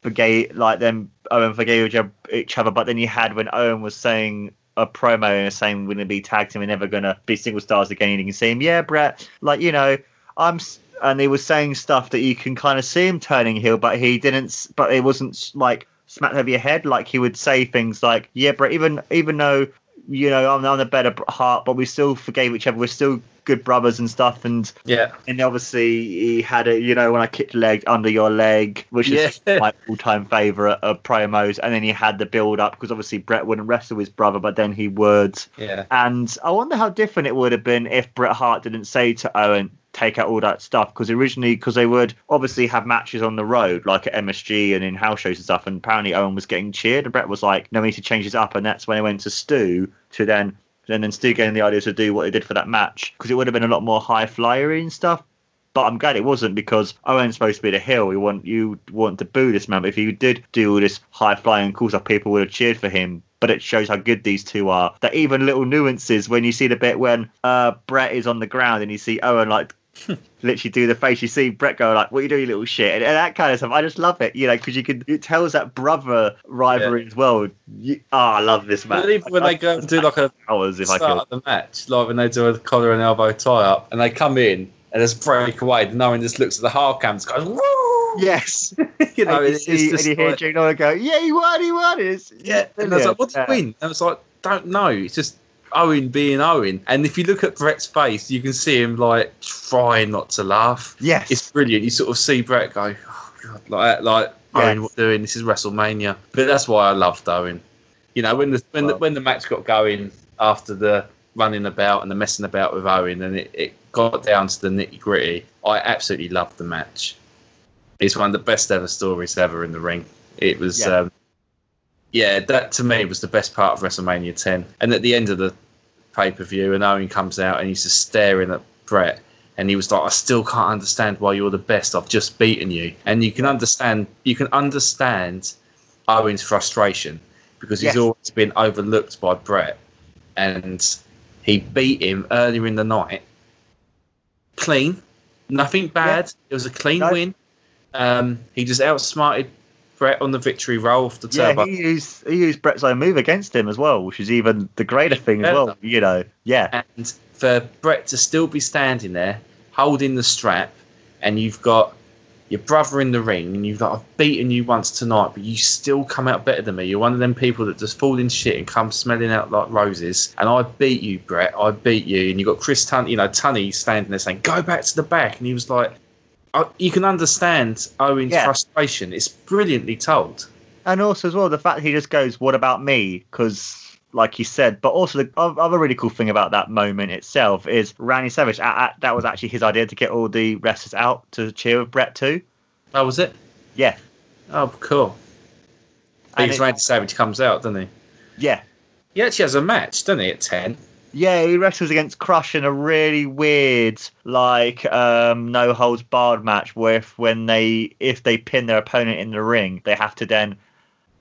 forgave, like then Owen forgave each oth- each other. But then you had when Owen was saying a promo and saying we're gonna be tag team, we're never gonna be single stars again. And you can see him, yeah, Bret, like you know, I'm. And he was saying stuff that you can kind of see him turning heel, but he didn't. But it wasn't like smacked over your head. Like he would say things like, "Yeah, Bret, even even though you know I'm, I'm the better heart, but we still forgave each other. We're still good brothers and stuff." And yeah, and obviously he had a you know, when I kicked leg under your leg, which is Yeah. my all-time favorite of promos. And then he had the build-up because obviously Bret wouldn't wrestle his brother, but then he would. yeah. And I wonder how different it would have been if Bret Hart didn't say to Owen, take out all that stuff. Because originally, because they would obviously have matches on the road, like at MSG and in house shows and stuff. And apparently Owen was getting cheered, and Bret was like, no, we need to change this up. And that's when they went to Stu to then. And then Stu getting the idea to do what they did for that match because it would have been a lot more high flyery and stuff. But I'm glad it wasn't because Owen's supposed to be the heel. You want you want to boo this man. But if you did do all this high flying cool stuff, people would have cheered for him. But it shows how good these two are. That even little nuances when you see the bit when uh, Bret is on the ground and you see Owen like [LAUGHS] literally do the face. You see Bret go like, "What are you doing, you little shit?" And, and that kind of stuff. I just love it, you know, because you can. It tells that brother rivalry as well. You, oh, I love this match. Even when they go and do like a hours if I start could. of the match, like when they do a collar and elbow tie up, and they come in and just break away, and no one just looks at the hard cams, goes, "Woo!" Yes, [LAUGHS] you know, and you, it's, see, it's and you hear like, Jake Nolan go, "Yeah, he won, he won." It's, yeah. And I was like, "What did yeah. you win?" And I was like, "Don't know." It's just Owen being Owen. And if you look at Bret's face, you can see him like trying not to laugh. Yes, It's brilliant. You sort of see Bret go, oh, God, like like Owen, what doing? This is WrestleMania. But that's why I loved Owen. You know, when the when the, when the match got going after the running about and the messing about with Owen, and it, it got down to the nitty gritty, I absolutely loved the match. It's one of the best ever stories ever in the ring. It was, Yeah. um, yeah, that to me was the best part of WrestleMania 10. And at the end of the pay per view, and Owen comes out and he's just staring at Bret, and he was like, "I still can't understand why you're the best. I've just beaten you." And you can understand, you can understand Owen's frustration because he's Yes. always been overlooked by Bret, and he beat him earlier in the night, clean, nothing bad. It was a clean No. win. Um, he just outsmarted Bret on the victory roll off the Yeah, he used he used Bret's own move against him as well, which is even the greater thing as well. You know, yeah, and for Bret to still be standing there holding the strap, and you've got your brother in the ring, and you've got I've beaten you once tonight, but you still come out better than me. You're one of them people that just fall in shit and come smelling out like roses. And I beat you, Bret. I beat you. And you've got Chris Tun, you know, Tunney standing there saying, "Go back to the back," and he was like. I- You can understand Owen's Yeah. frustration. It's brilliantly told. and also as well the fact he just goes, "What about me?" Because like you said, but also the other really cool thing about that moment itself is Randy Savage. that was actually his idea to get all the wrestlers out to cheer with Bret too. Oh, was it? Yeah, Oh, cool. Because Randy Savage comes out, doesn't he? yeah. He actually has a match, doesn't he, at 10? Yeah, he wrestles against Crush in a really weird, like, um, no holds barred match where if when they if they pin their opponent in the ring, they have to then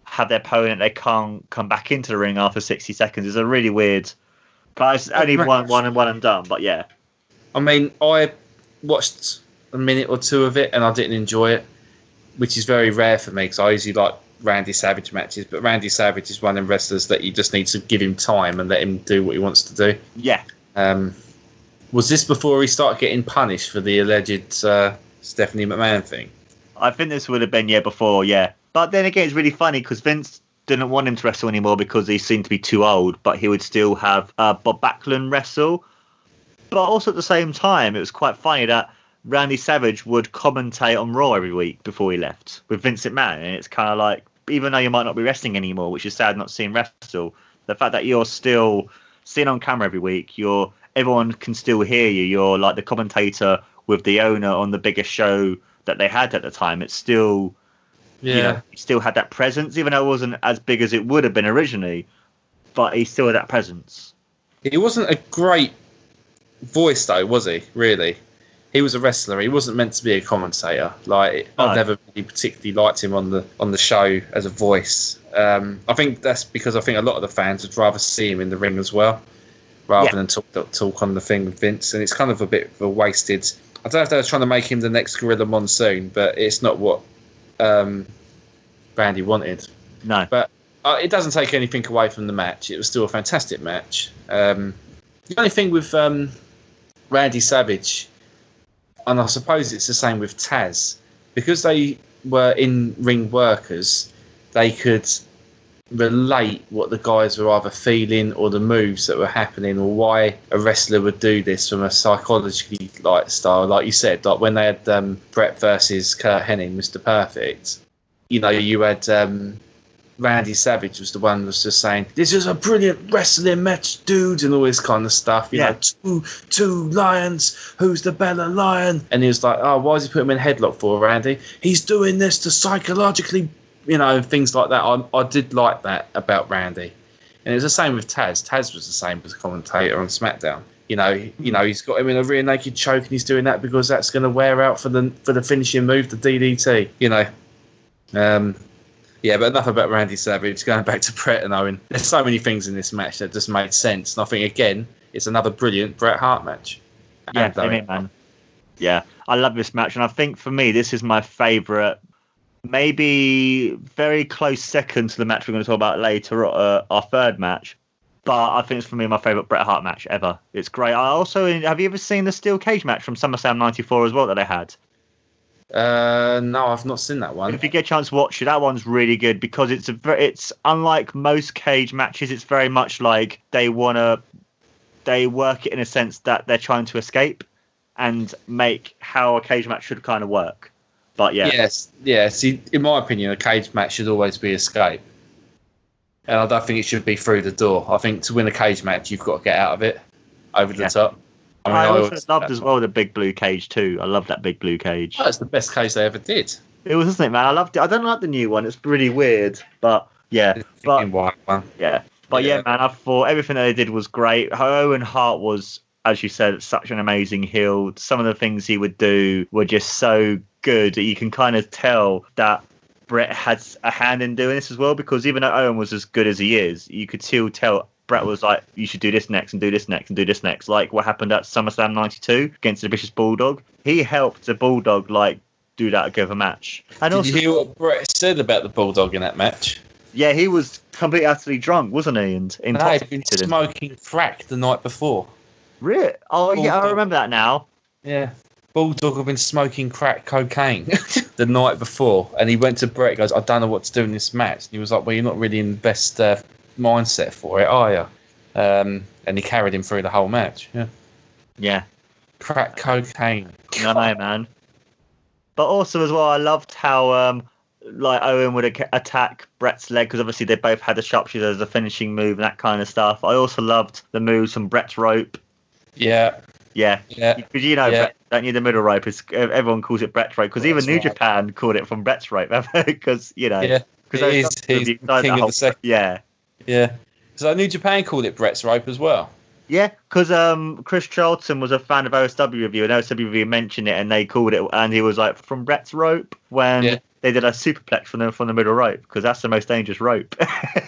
have their opponent they can't come back into the ring after sixty seconds. It's a really weird. But it's only one one and one and done. But yeah, I mean, I watched a minute or two of it and I didn't enjoy it, which is very rare for me because I usually like Randy Savage matches. But Randy Savage is one of them wrestlers that you just need to give him time and let him do what he wants to do. yeah, Um, was this before he started getting punished for the alleged uh, Stephanie McMahon thing? I think this would have been yeah before yeah. But then again, it's really funny because Vince didn't want him to wrestle anymore because he seemed to be too old. But he would still have uh, Bob Backlund wrestle. But also at the same time, it was quite funny that Randy Savage would commentate on Raw every week before he left with Vince McMahon, and it's kind of like even though you might not be wrestling anymore, which is sad not seeing wrestle, the fact that you're still seen on camera every week, you're everyone can still hear you. You're like the commentator with the owner on the biggest show that they had at the time. It's still Yeah. you know, still had that presence, even though it wasn't as big as it would have been originally. But he still had that presence. He wasn't a great voice, though, was he? Really, he was a wrestler. He wasn't meant to be a commentator. Like No. I've never really particularly liked him on the on the show as a voice. Um, I think that's because I think a lot of the fans would rather see him in the ring as well, rather Yeah. than talk talk on the thing with Vince. And it's kind of a bit of a wasted. I don't know if they were trying to make him the next Gorilla Monsoon, but it's not what um, Randy wanted. No, But uh, it doesn't take anything away from the match. It was still a fantastic match. Um, the only thing with um, Randy Savage, and I suppose it's the same with Taz, because they were in ring workers, they could relate what the guys were either feeling or the moves that were happening or why a wrestler would do this from a psychologically like style. Like you said like when they had um, Bret versus Curt Hennig Mr Perfect you know you had um, Randy Savage was the one that was just saying, "This is a brilliant wrestling match, dudes," and all this kind of stuff. You Yeah. know, two two lions. Who's the better lion? And he was like, "Oh, why is he putting him in headlock for, Randy? He's doing this to psychologically, you know, things like that." I, I did like that about Randy, and it was the same with Taz. Taz was the same as a commentator on SmackDown. You know, you know, he's got him in a rear naked choke, and he's doing that because that's going to wear out for the for the finishing move, the DDT. You know, um, yeah, but enough about Randy Savage. Going back to Bret and Owen, there's so many things in this match that just made sense. And I think again, it's another brilliant Bret Hart match. yeah, And Owen. man. Yeah, I love this match, and I think for me, this is my favourite. Maybe very close second to the match we're going to talk about later, uh, our third match. But I think it's for me my favourite Bret Hart match ever. It's great. I also have you ever seen the steel cage match from SummerSlam '94 as well that they had? Uh, no, I've not seen that one. If you get a chance to watch it, that one's really good because it's a ver- it's unlike most cage matches. It's very much like they wanna they work it in a sense that they're trying to escape and make how a cage match should kind of work. But yeah, Yes, yeah. See, in my opinion, a cage match should always be escape, and I don't think it should be through the door. I think to win a cage match, you've got to get out of it over the Yeah. top. I, I also always- loved as well the big blue cage too. I love that big blue cage. That's the best cage they ever did. It was, isn't it, man? I loved it. I don't like the new one. It's really weird, but yeah, but white one. Yeah. But yeah. Yeah. man, I thought everything that they did was great. Owen Hart was, as you said, such an amazing heel. Some of the things he would do were just so good that you can kind of tell that Bret had a hand in doing this as well. Because even though Owen was as good as he is, you could still tell Bret was like, you should do this next and do this next and do this next. Like what happened at SummerSlam 92 against the British Bulldog. He helped the Bulldog, like, do that of a match. And Did also, you hear what Bret said about the bulldog in that match? yeah, he was completely utterly drunk, wasn't he? And No, intoxicated. and- smoking crack the night before. Really? Oh, yeah, I remember that now. Yeah. Bulldog had been smoking crack cocaine [LAUGHS] the night before, and he went to Bret. Goes, "I don't know what to do in this match." And he was like, "Well, you're not really in the best uh, mindset for it, are you?" Um, and he carried him through the whole match. Yeah, Yeah, crack cocaine. I know, man. But also as well, I loved how um, like Owen would ac- attack Bret's leg because obviously they both had the sharpshooter as a finishing move and that kind of stuff. I also loved the moves from Bret's rope. Yeah, Yeah, yeah, because you know, Yeah. Bret, don't you? The middle rope is everyone calls it Bret's rope because even New right. Japan called it from Bret's rope [LAUGHS] because you know yeah. because. He's king of the second. yeah. Yeah. So New Japan called it Bret's rope as well. Yeah, because um, Chris Charlton was a fan of OSW review, and OSW review mentioned it, and they called it, and he was like, from Bret's rope when Yeah. they did a superplex from the from the middle rope, because that's the most dangerous rope.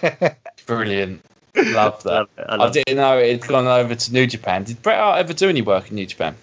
[LAUGHS] Brilliant. Love that. Love I I, love it. didn't know it had gone over to New Japan. Did Bret Hart ever do any work in New Japan?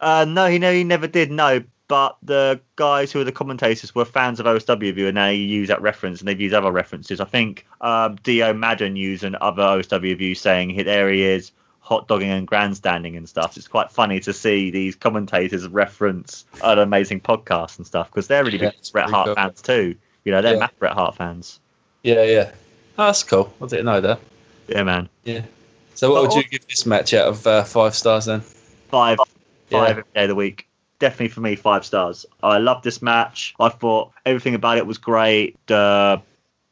uh, no, he no, he never did. No, but the guys who were the commentators were fans of OSW and they use that reference, and they've used other references. I think um, Dio Madden used an other OSW saying, "Here there he is." Hot dogging and grandstanding and stuff. It's quite funny to see these commentators reference an amazing podcast and stuff because they're really Yeah, big Bret Hart cool. fans too. You know, they're Yeah. massive Bret Hart fans. Yeah, yeah. Oh, that's cool. I didn't know that. Yeah, man. Yeah. So what But would you give this match out of uh, five stars then? Five, Yeah. five every day of the week. Definitely for me, five stars. I loved this match. I thought everything about it was great. The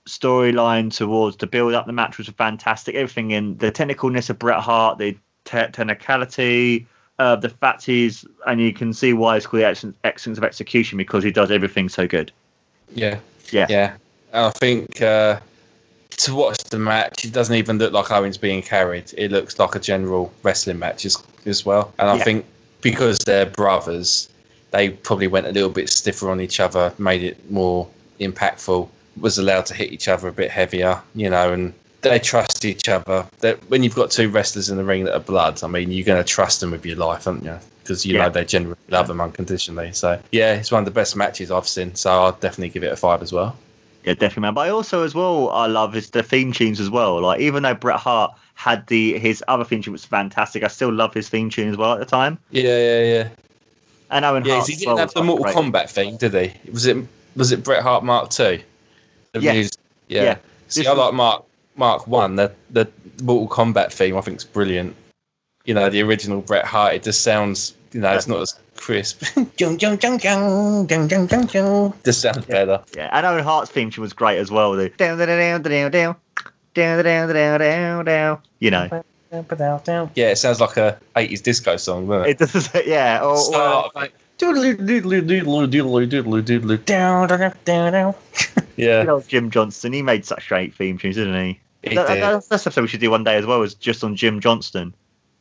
storyline towards the build up the match was fantastic. Everything in the technicalness of Bret Hart, the te- technicality, uh, the fact he's, and you can see why it's called the excellence, excellence of execution because he does everything so good. Yeah. Yeah. Yeah. I think uh, to watch the match, it doesn't even look like Owens being carried. It looks like a general wrestling match as, as well. And I Yeah. think because they're brothers, they probably went a little bit stiffer on each other, made it more impactful, was allowed to hit each other a bit heavier, you know, and they trust each other. That when you've got two wrestlers in the ring that are blood, I mean, you're going to trust them with your life, aren't you? Because you Yeah. know they generally love them unconditionally. So yeah, it's one of the best matches I've seen. So I'll definitely give it a five as well. Yeah, definitely, man. But I also, as well, I love is the theme tunes as well. Like, even though Bret Hart had the his other theme tune was fantastic, I still love his theme tune as well at the time. Yeah, yeah, yeah. And Owen Yeah, Hart he didn't have the Mortal great. Kombat thing, did he? Was it was it Bret Hart Mark Two? Yes. Yeah. Yeah. See, This I was- like Mark Mark One. The the Mortal Kombat theme I think is brilliant. You know, the original Bret Hart. It just sounds. You know, it's not as crisp. [LAUGHS] Just sounds better. Yeah, and Owen Hart's theme tune was great as well. The down, down, down, down, down, down, down, down, down, down. You know, Yeah, it sounds like a 80s disco song, doesn't it? it does. [LAUGHS] Yeah, or, or, Start, like, down down down down. you Yeah, know, Jim Johnston. He made such great theme tunes, didn't he? he That- that- did. that's, that's something we should do one day as well. Is just on Jim Johnston.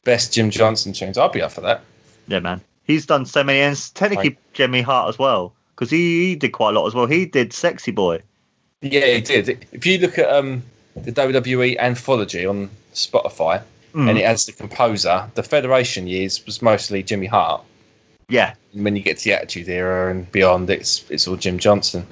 Best Jim Johnston tunes. I'll be up for that. Yeah, man. He's done so many, and technically Jimmy Hart as well, because he, he did quite a lot as well. He did Sexy Boy. Yeah, he did. If you look at um, the WWE anthology on Spotify, Mm. and it has the composer, the Federation years was mostly Jimmy Hart. Yeah, When you get to the Attitude Era and beyond, it's it's all Jim Johnston.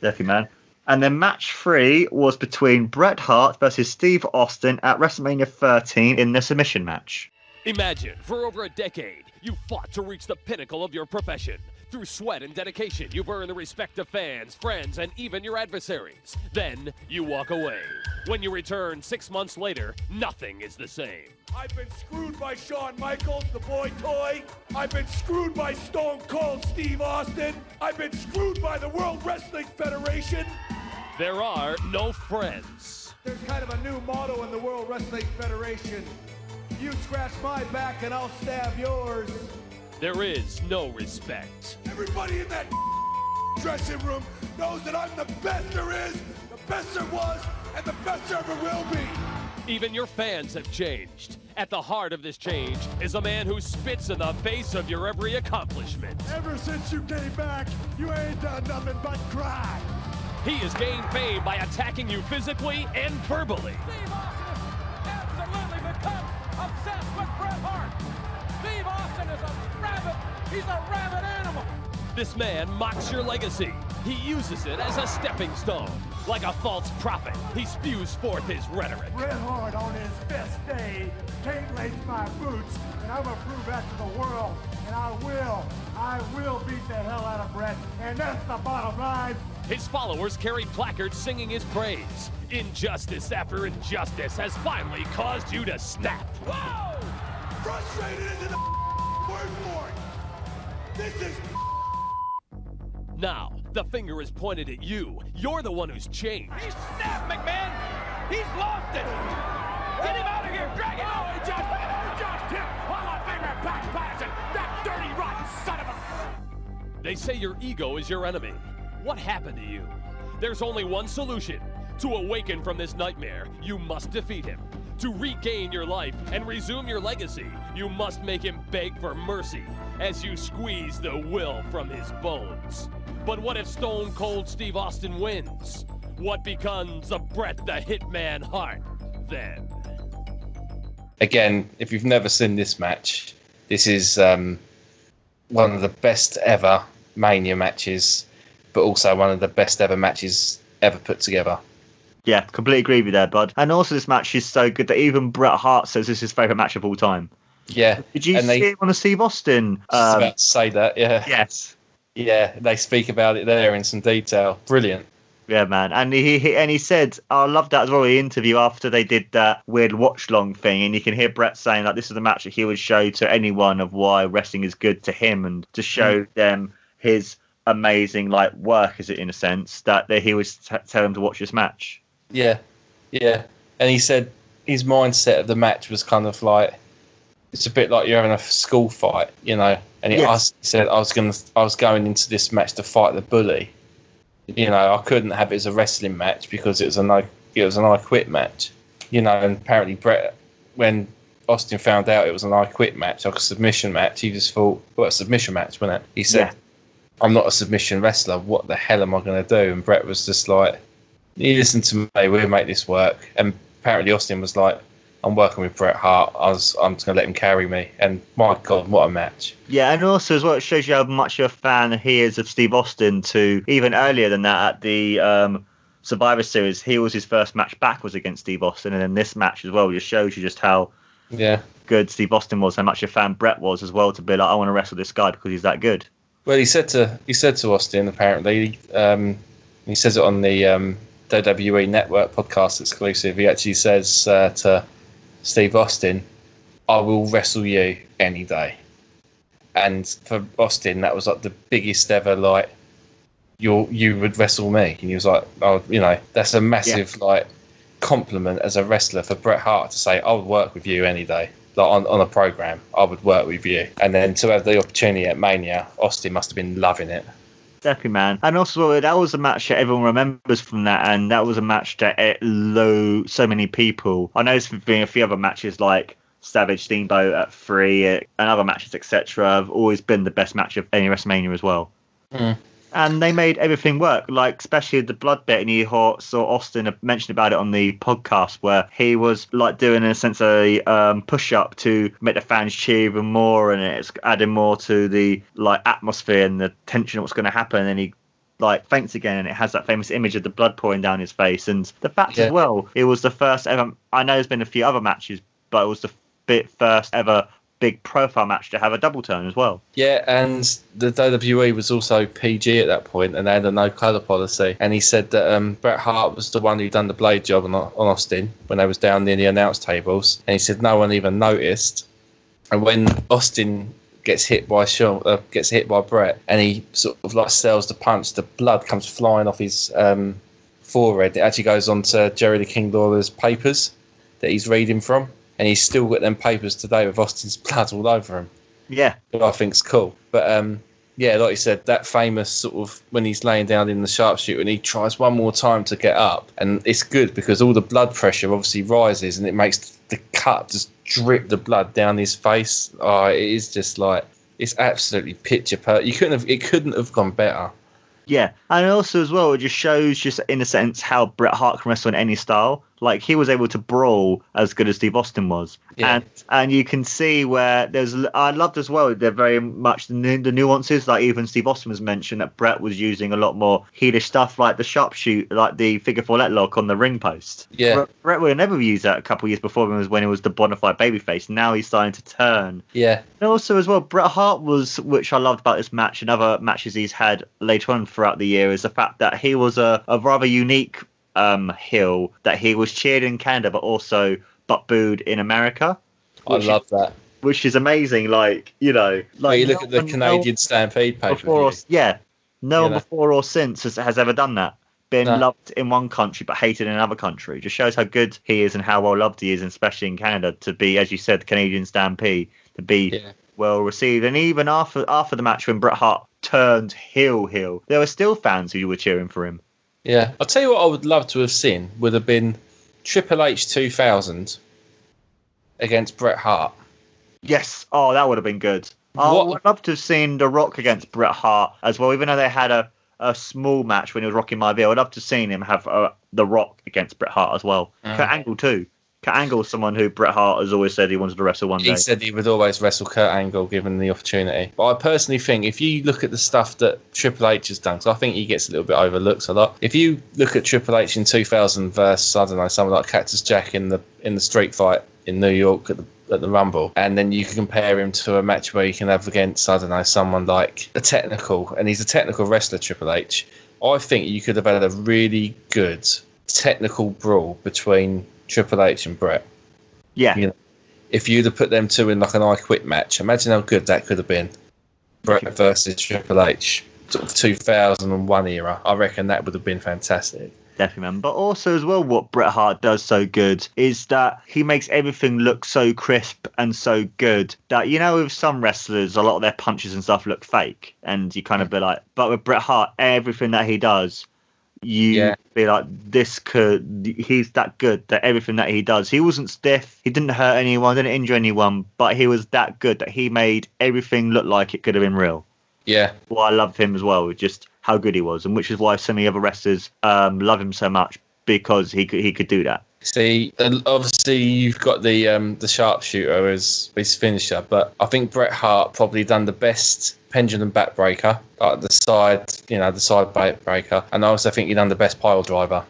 definitely, man. And then match three was between Bret Hart versus Steve Austin at WrestleMania 13 in the submission match. Imagine, for over a decade, you fought to reach the pinnacle of your profession. Through sweat and dedication, you've earned the respect of fans, friends, and even your adversaries. Then you walk away. When you return six months later, nothing is the same. I've been screwed by Shawn Michaels, the boy toy. I've been screwed by Stone Cold Steve Austin. I've been screwed by the World Wrestling Federation. There are no friends. There's kind of a new motto in the World Wrestling Federation. You scratch my back and I'll stab yours. There is no respect. Everybody in that [LAUGHS] dressing room knows that I'm the best there is, the best there was, and the best there ever will be. Even your fans have changed. At the heart of this change is a man who spits in the face of your every accomplishment. Ever since you came back, you ain't done nothing but cry. He has gained fame by attacking you physically and verbally. Steve Austin has absolutely become obsessed with Bret Hart. Steve Austin is a rabid, he's a rabid animal. This man mocks your legacy. He uses it as a stepping stone. Like a false prophet, he spews forth his rhetoric. Bret Hart on his best day can't lace my boots, and I'm gonna prove that to the world. And I will, I will beat the hell out of Bret, and that's the bottom line. His followers carry placards singing his praise. Injustice after injustice has finally caused you to snap. Whoa! Frustrated isn't the [LAUGHS] word for it. This is [LAUGHS] Now, the finger is pointed at you. You're the one who's changed. He's snapped, McMahon. He's lost it. Get him out of here. Drag him out. Oh, he just, he just hit on my finger back passing. That dirty, rotten son of a... They say your ego is your enemy. What happened to you? There's only one solution. To awaken from this nightmare, you must defeat him. To regain your life and resume your legacy, you must make him beg for mercy as you squeeze the will from his bones. But what if Stone Cold Steve Austin wins? What becomes of Bret the Hitman Hart then? Again, if you've never seen this match, this is um, one of the best ever Mania matches, but also one of the best ever matches ever put together. Yeah, completely agree with you there, bud. And also, this match is so good that even Bret Hart says this is his favourite match of all time. Yeah. Did you and see they, it on the Steve Austin? Um, about to say that, yeah. yes. Yeah, they speak about it there in some detail. Brilliant. Yeah, man, and he, he and he said, I love that as well. The interview after they did that weird watch long thing, and you can hear Bret saying like, "This is the match that he would show to anyone of why wrestling is good to him, and to show them his amazing like work, is it in a sense that, that he would t- tell them to watch this match." Yeah, yeah. And he said his mindset of the match was kind of like it's a bit like you're having a school fight, you know. And he, Yes. Said I was gonna, I was going into this match to fight the bully. You know, I couldn't have it as a wrestling match because it was a no, it was an I quit match. You know, and apparently Bret, when Austin found out it was an I quit match, like a submission match, he just thought, well, a submission match, wasn't it? He said, Yeah. I'm not a submission wrestler. What the hell am I going to do? And Bret was just like, you listen to me, we'll make this work. And apparently Austin was like, I'm working with Bret Hart. I was, I'm just going to let him carry me. And my God, what a match. Yeah, and also as well, it shows you how much of a fan he is of Steve Austin. To even earlier than that, at the um, Survivor Series, he was his first match back was against Steve Austin, and then this match as well just shows you just how Yeah. good Steve Austin was, how much a fan Bret was as well. To be like, I want to wrestle this guy because he's that good. Well, he said to he said to Austin apparently. Um, he says it on the um, WWE Network podcast exclusive. He actually says uh, to Steve Austin, "I will wrestle you any day." And for Austin, that was like the biggest ever like you you would wrestle me, and he was like, "Oh, you know, that's a massive like compliment as a wrestler for Bret Hart to say, I would work with you any day." Like on, on a program, I would work with you, and then to have the opportunity at Mania, Austin must have been loving it. Definitely, man. And also, that was a match that everyone remembers from that, and that was a match that it low so many people. I know there's been a few other matches like Savage Steamboat at three, and other matches, etc. Have always been the best match of any WrestleMania as well. Mm. And they made everything work. Like especially the blood bit, and you saw Austin mentioned about it on the podcast where he was like doing in a sense a um, push up to make the fans cheer even more, and it's adding more to the like atmosphere and the tension of what's going to happen. And he like faints again and it has that famous image of the blood pouring down his face and the fact Yeah. as well it was the first ever i know there's been a few other matches but it was the bit first ever big profile match to have a double turn as well Yeah, and the WWE was also PG at that point, and they had a no colour policy. And he said that um, Bret Hart was the one who done the blade job on, on Austin when they was down near the announce tables, and he said no one even noticed. And when Austin gets hit by Sean, uh, gets hit by Bret, and he sort of like sells the punch, the blood comes flying off his um, forehead. It actually goes onto Jerry the King Lawler's papers that he's reading from, and he's still got them papers today with Austin's blood all over him yeah that I think's cool. But um, yeah, like you said, that famous sort of when he's laying down in the sharpshooter and he tries one more time to get up, and it's good because all the blood pressure obviously rises and it makes the cut just drip the blood down his face. Oh, it is just like it's absolutely picture perfect. You couldn't have it couldn't have gone better. Yeah, and also as well, it just shows just in a sense how Bret Hart can wrestle in any style. Like he was able to brawl as good as Steve Austin was, Yeah. and and you can see where there's. I loved as well. They're very much the, nu- the nuances. Like even Steve Austin was mentioned that Bret was using a lot more heelish stuff, like the sharpshoot, like the figure four leg lock on the ring post. Yeah. Bret, Bret would have never used that a couple of years before when it was when he was the bona fide babyface. Now he's starting to turn. Yeah, And also as well, Bret Hart was, which I loved about this match and other matches he's had later on throughout the year, is the fact that he was a, a rather unique um, heel that he was cheered in Canada, but also but booed in America, I love that. which is amazing. Like you know, like Like you look no at the one- no Canadian Stampede page. before or, yeah, no You one know. before or since has, has ever done that. Been No. loved in one country but hated in another country. Just shows how good he is and how well loved he is, especially in Canada to be, as you said, the Canadian Stampede to be Yeah. well received. And even after after the match when Bret Hart turned heel heel, there were still fans who were cheering for him. Yeah, I'll tell you what I would love to have seen would have been Triple H 2000 against Bret Hart. Yes, oh that would have been good. I would love to have seen The Rock against Bret Hart as well, even though they had a, a small match when he was Rocky Maivia. I'd love to have seen him have uh, The Rock against Bret Hart as well. Mm. Kurt Angle too. Kurt Angle Angle's someone who Bret Hart has always said he wanted to wrestle one day. He said he would always wrestle Kurt Angle given the opportunity. But I personally think if you look at the stuff that Triple H has done, 'cause I think he gets a little bit overlooked a lot. If you look at Triple H in 2000 versus I don't know someone like Cactus Jack in the in the street fight in New York at the at the Rumble, and then you can compare him to a match where you can have against I don't know someone like a technical, and he's a technical wrestler, Triple H. I think you could have had a really good technical brawl between Triple H and Bret yeah, you know, if you'd have put them two in like an I Quit match, imagine how good that could have been. Bret versus Triple H, sort of 2001 era. I reckon that would have been fantastic. definitely, man. But also as well, what Bret Hart does so good is that he makes everything look so crisp and so good that you know with some wrestlers, a lot of their punches and stuff look fake, and you kind of be like, but with Bret Hart, everything that he does. You Yeah. be like, this could. He's that good that everything that he does. He wasn't stiff. He didn't hurt anyone. Didn't injure anyone. But he was that good that he made everything look like it could have been real. Yeah, well, I love him as well, just how good he was, and which is why so many other wrestlers um, love him so much because he could he could do that. See, obviously you've got the um, the sharpshooter as his finisher, but I think Bret Hart probably done the best pendulum backbreaker, like the side, you know, the side backbreaker, and I also think he done the best pile driver.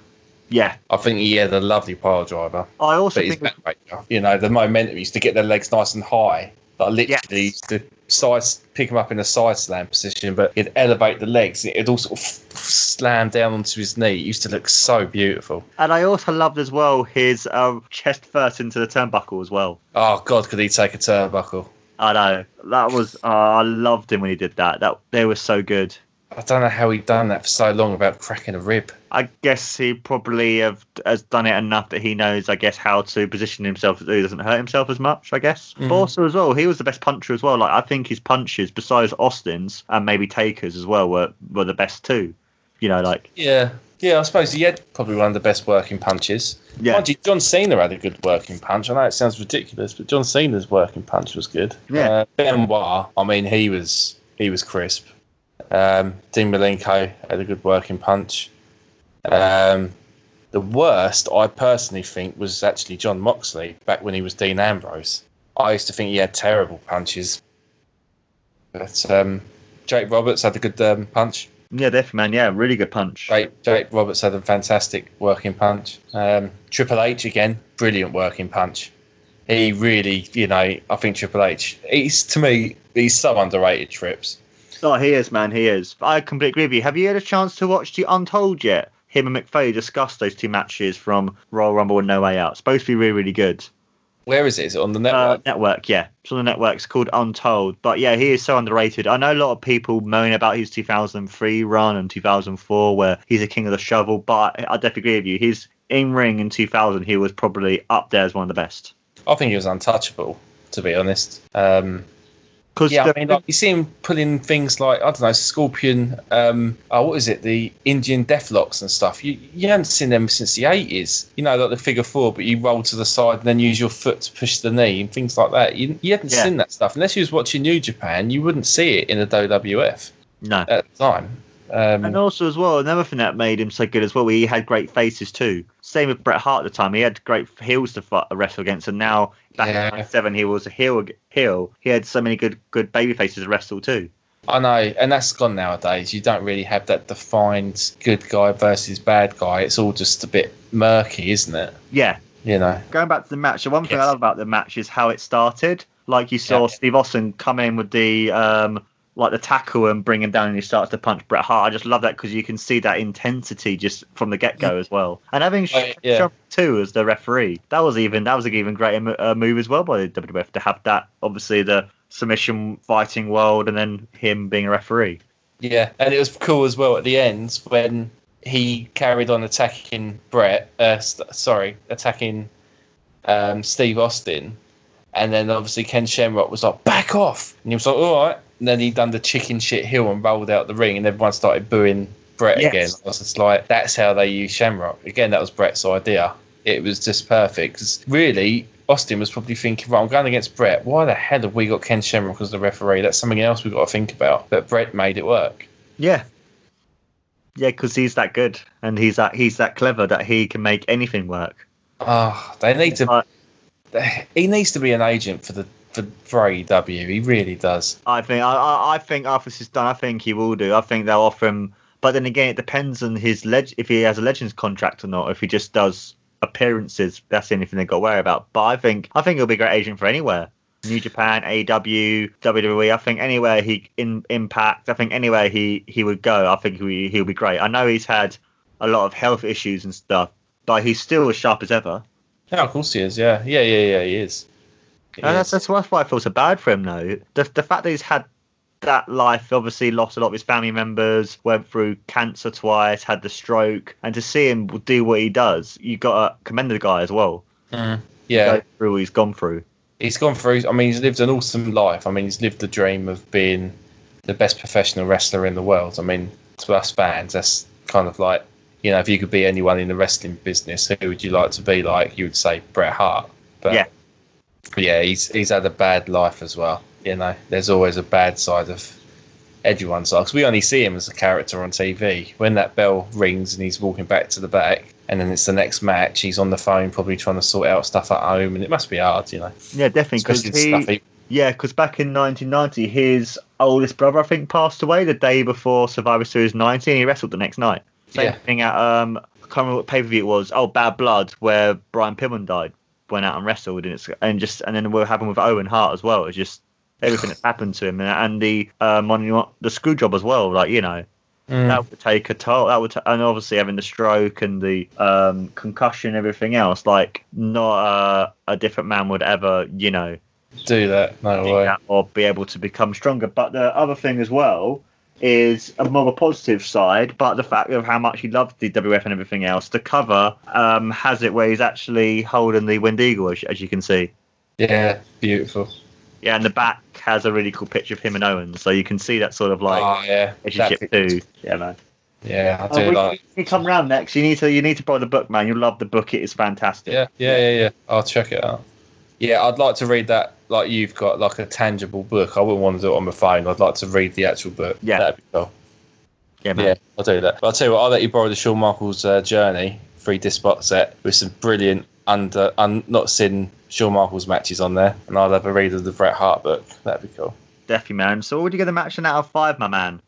Yeah, I think he had a lovely pile driver, I also think backbreaker, you know, the momentum he used to get their legs nice and high, like literally Yes. used to side pick him up in a side slam position, but he'd elevate the legs, it'd all sort of slam down onto his knee. It used to look so beautiful. and I also loved as well his um, chest first into the turnbuckle as well. Oh God, could he take a turnbuckle? I know that was uh, I loved him when he did that. That they were so good. I don't know how he'd done that for so long without cracking a rib. I guess he probably have, has done it enough that he knows, I guess, how to position himself so he doesn't hurt himself as much. I guess. Also as well, he was the best puncher as well. Like I think his punches, besides Austin's and maybe Taker's as well, were were the best too. You know, like Yeah. Yeah, I suppose he had probably one of the best working punches. Yeah. Mind you, John Cena had a good working punch. I know it sounds ridiculous, but John Cena's working punch was good. Yeah. Uh, Benoit, I mean, he was he was crisp. Um, Dean Malenko had a good working punch. Um, the worst, I personally think, was actually John Moxley back when he was Dean Ambrose. I used to think he had terrible punches. But um, Jake Roberts had a good um, punch. Yeah, definitely, man. Yeah, really good punch. Great. Jake Roberts had a fantastic working punch. Um, Triple H again, brilliant working punch. He really, you know, I think Triple H. He's to me, he's so underrated. Trips. Oh, he is, man. He is. I completely agree with you. Have you had a chance to watch the Untold yet? Him and McFay discussed those two matches from Royal Rumble and No Way Out. Supposed to be really, really good. Where is it? Is it on the Uh, network? network, yeah. It's on the network. It's called Untold. But yeah, he is so underrated. I know a lot of people moan about his 2003 run and 2004, where he's a king of the shovel. But I definitely agree with you. His in ring in 2000, he was probably up there as one of the best. I think he was untouchable, to be honest. Um, Because yeah, I mean, like, you see him pulling things like I don't know, Scorpion. Um, oh, what is it? The Indian deathlocks and stuff. You you haven't seen them since the eighties. You know, like the figure four, but you roll to the side and then use your foot to push the knee and things like that. You you hadn't Yeah. seen that stuff unless you was watching New Japan. You wouldn't see it in the WWF no. at the time. Um, And also as well, another thing that made him so good as well, he had great faces too. Same with Bret Hart at the time. He had great heels to fight, wrestle against, and now back Yeah. in '97 he was a heel. Heel. He had so many good good baby faces to wrestle too. I know, and that's gone nowadays. You don't really have that defined good guy versus bad guy. It's all just a bit murky, isn't it? Yeah. You know. Going back to the match, the one thing I love about the match is how it started. Like you saw Yeah. Steve Austin come in with the um like the tackle and bring him down, and he starts to punch Bret Hart. I just love that because you can see that intensity just from the get go as well. And having Oh, yeah. Shamrock too as the referee, that was even that was an even greater uh, move as well by the WWF to have that obviously the submission fighting world and then him being a referee. Yeah, and it was cool as well at the end when he carried on attacking Bret. Uh, st- sorry, attacking um, Steve Austin, and then obviously Ken Shamrock was like, "Back off!" and he was like, "All right." And then he done the chicken shit hill and rolled out the ring, and everyone started booing Bret Yes. again. I was just like, "That's how they use Shamrock." Again, that was Bret's idea. It was just perfect because really. Austin was probably thinking, right, I'm going against Bret. Why the hell have we got Ken Shamrock as the referee? That's something else we've got to think about. But Bret made it work. Yeah. Yeah, because he's that good and he's that he's that clever that he can make anything work. Oh, they need to. Uh, [SIGHS] He needs to be an agent for the for, for AEW. He really does. I think I, I, think after this is done, I think he will do. I think they'll offer him, but then again, it depends on his leg if he has a Legends contract or not. If he just does appearances, that's the only thing they've got to worry about. But I think I think he'll be a great agent for anywhere. New Japan, AEW, WWE. I think anywhere he in Impact. I think anywhere he he would go. I think he he'll be great. I know he's had a lot of health issues and stuff, but he's still as sharp as ever. Yeah, of course he is. Yeah, yeah, yeah, yeah. He is. And that's, that's why that's why I feel so bad for him though. The the fact that he's had that life, obviously lost a lot of his family members, went through cancer twice, had the stroke, and to see him do what he does, you got to commend the guy as well. Mm. Yeah, Go through what he's gone through. he's gone through. I mean, he's lived an awesome life. I mean, he's lived the dream of being the best professional wrestler in the world. I mean, to us fans, that's kind of like, you know, if you could be anyone in the wrestling business, who would you like to be like? You would say Bret Hart. But Yeah. Yeah, he's he's had a bad life as well. You know, there's always a bad side of everyone's life. 'Cause we only see him as a character on TV. When that bell rings and he's walking back to the back, and then it's the next match, he's on the phone probably trying to sort out stuff at home, and it must be hard, you know. Yeah, definitely. Because Especially he, he, yeah, because back in 1990, his oldest brother, I think, passed away the day before Survivor Series 19. He wrestled the next night. Same Yeah. thing at um, I can't remember what pay per view it was. Oh, Bad Blood, where Brian Pillman died, went out and wrestled, and it's and just and then what happened with Owen Hart as well. It's just everything that's happened to him, and, and the um, on the screw job as well. Like you know, Mm. that would take a toll. That would, ta- and obviously having the stroke and the um, concussion, and everything else. Like not uh, a different man would ever, you know, do that. No do way. that or be able to become stronger. But the other thing as well is a more of a positive side, but the fact of how much he loved the WF and everything else. The cover um, has it where he's actually holding the Wendigo, as, as you can see. Yeah, beautiful. Yeah, and the back has a really cool picture of him and Owen, so you can see that sort of like oh yeah, relationship too. Yeah, man. Yeah, I Oh, do when like. you come round next, you need to you need to buy the book, man. You'll love the book. It is fantastic. Yeah, yeah, yeah, yeah. I'll check it out. Yeah, I'd like to read that like you've got like a tangible book. I wouldn't want to do it on my phone. I'd like to read the actual book. Yeah. that'd be cool. Yeah, man. Yeah, I'll do that. But I'll tell you what, I'll let you borrow the Shawn Michaels uh, Journey free disc box set with some brilliant under un, not seen Shawn Michaels matches on there, and I'll have a read of the Bret Hart book. That'd be cool. Definitely, man. So, what would you give the match an out of five, my man?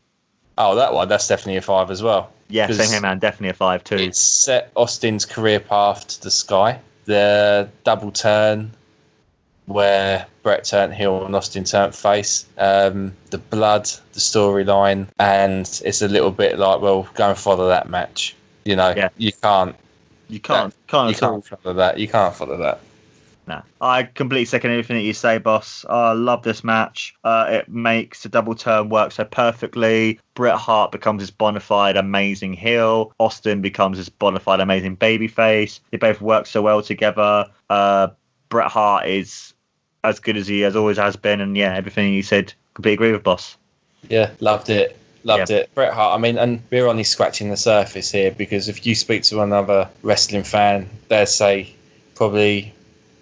Oh, that one, that's definitely a five as well. Yeah, same here, man. Definitely a five too. It set Austin's career path to the sky. The double turn where Bret turned heel and Austin turned face. Um, the blood, the storyline, and it's a little bit like, well, go and follow that match. You know, Yeah. you can't, You can't, can't you can't follow that. You can't follow that. Nah. I completely second everything that you say, boss. I love this match. Uh, it makes the double turn work so perfectly. Bret Hart becomes his bona fide amazing heel. Austin becomes his bona fide amazing babyface. They both work so well together. Uh, Bret Hart is as good as he has always has been, and yeah, everything he said, completely agree with, boss. Yeah, loved it. Loved Yeah. it. Bret Hart, I mean, and we're only scratching the surface here because if you speak to another wrestling fan, they'd say probably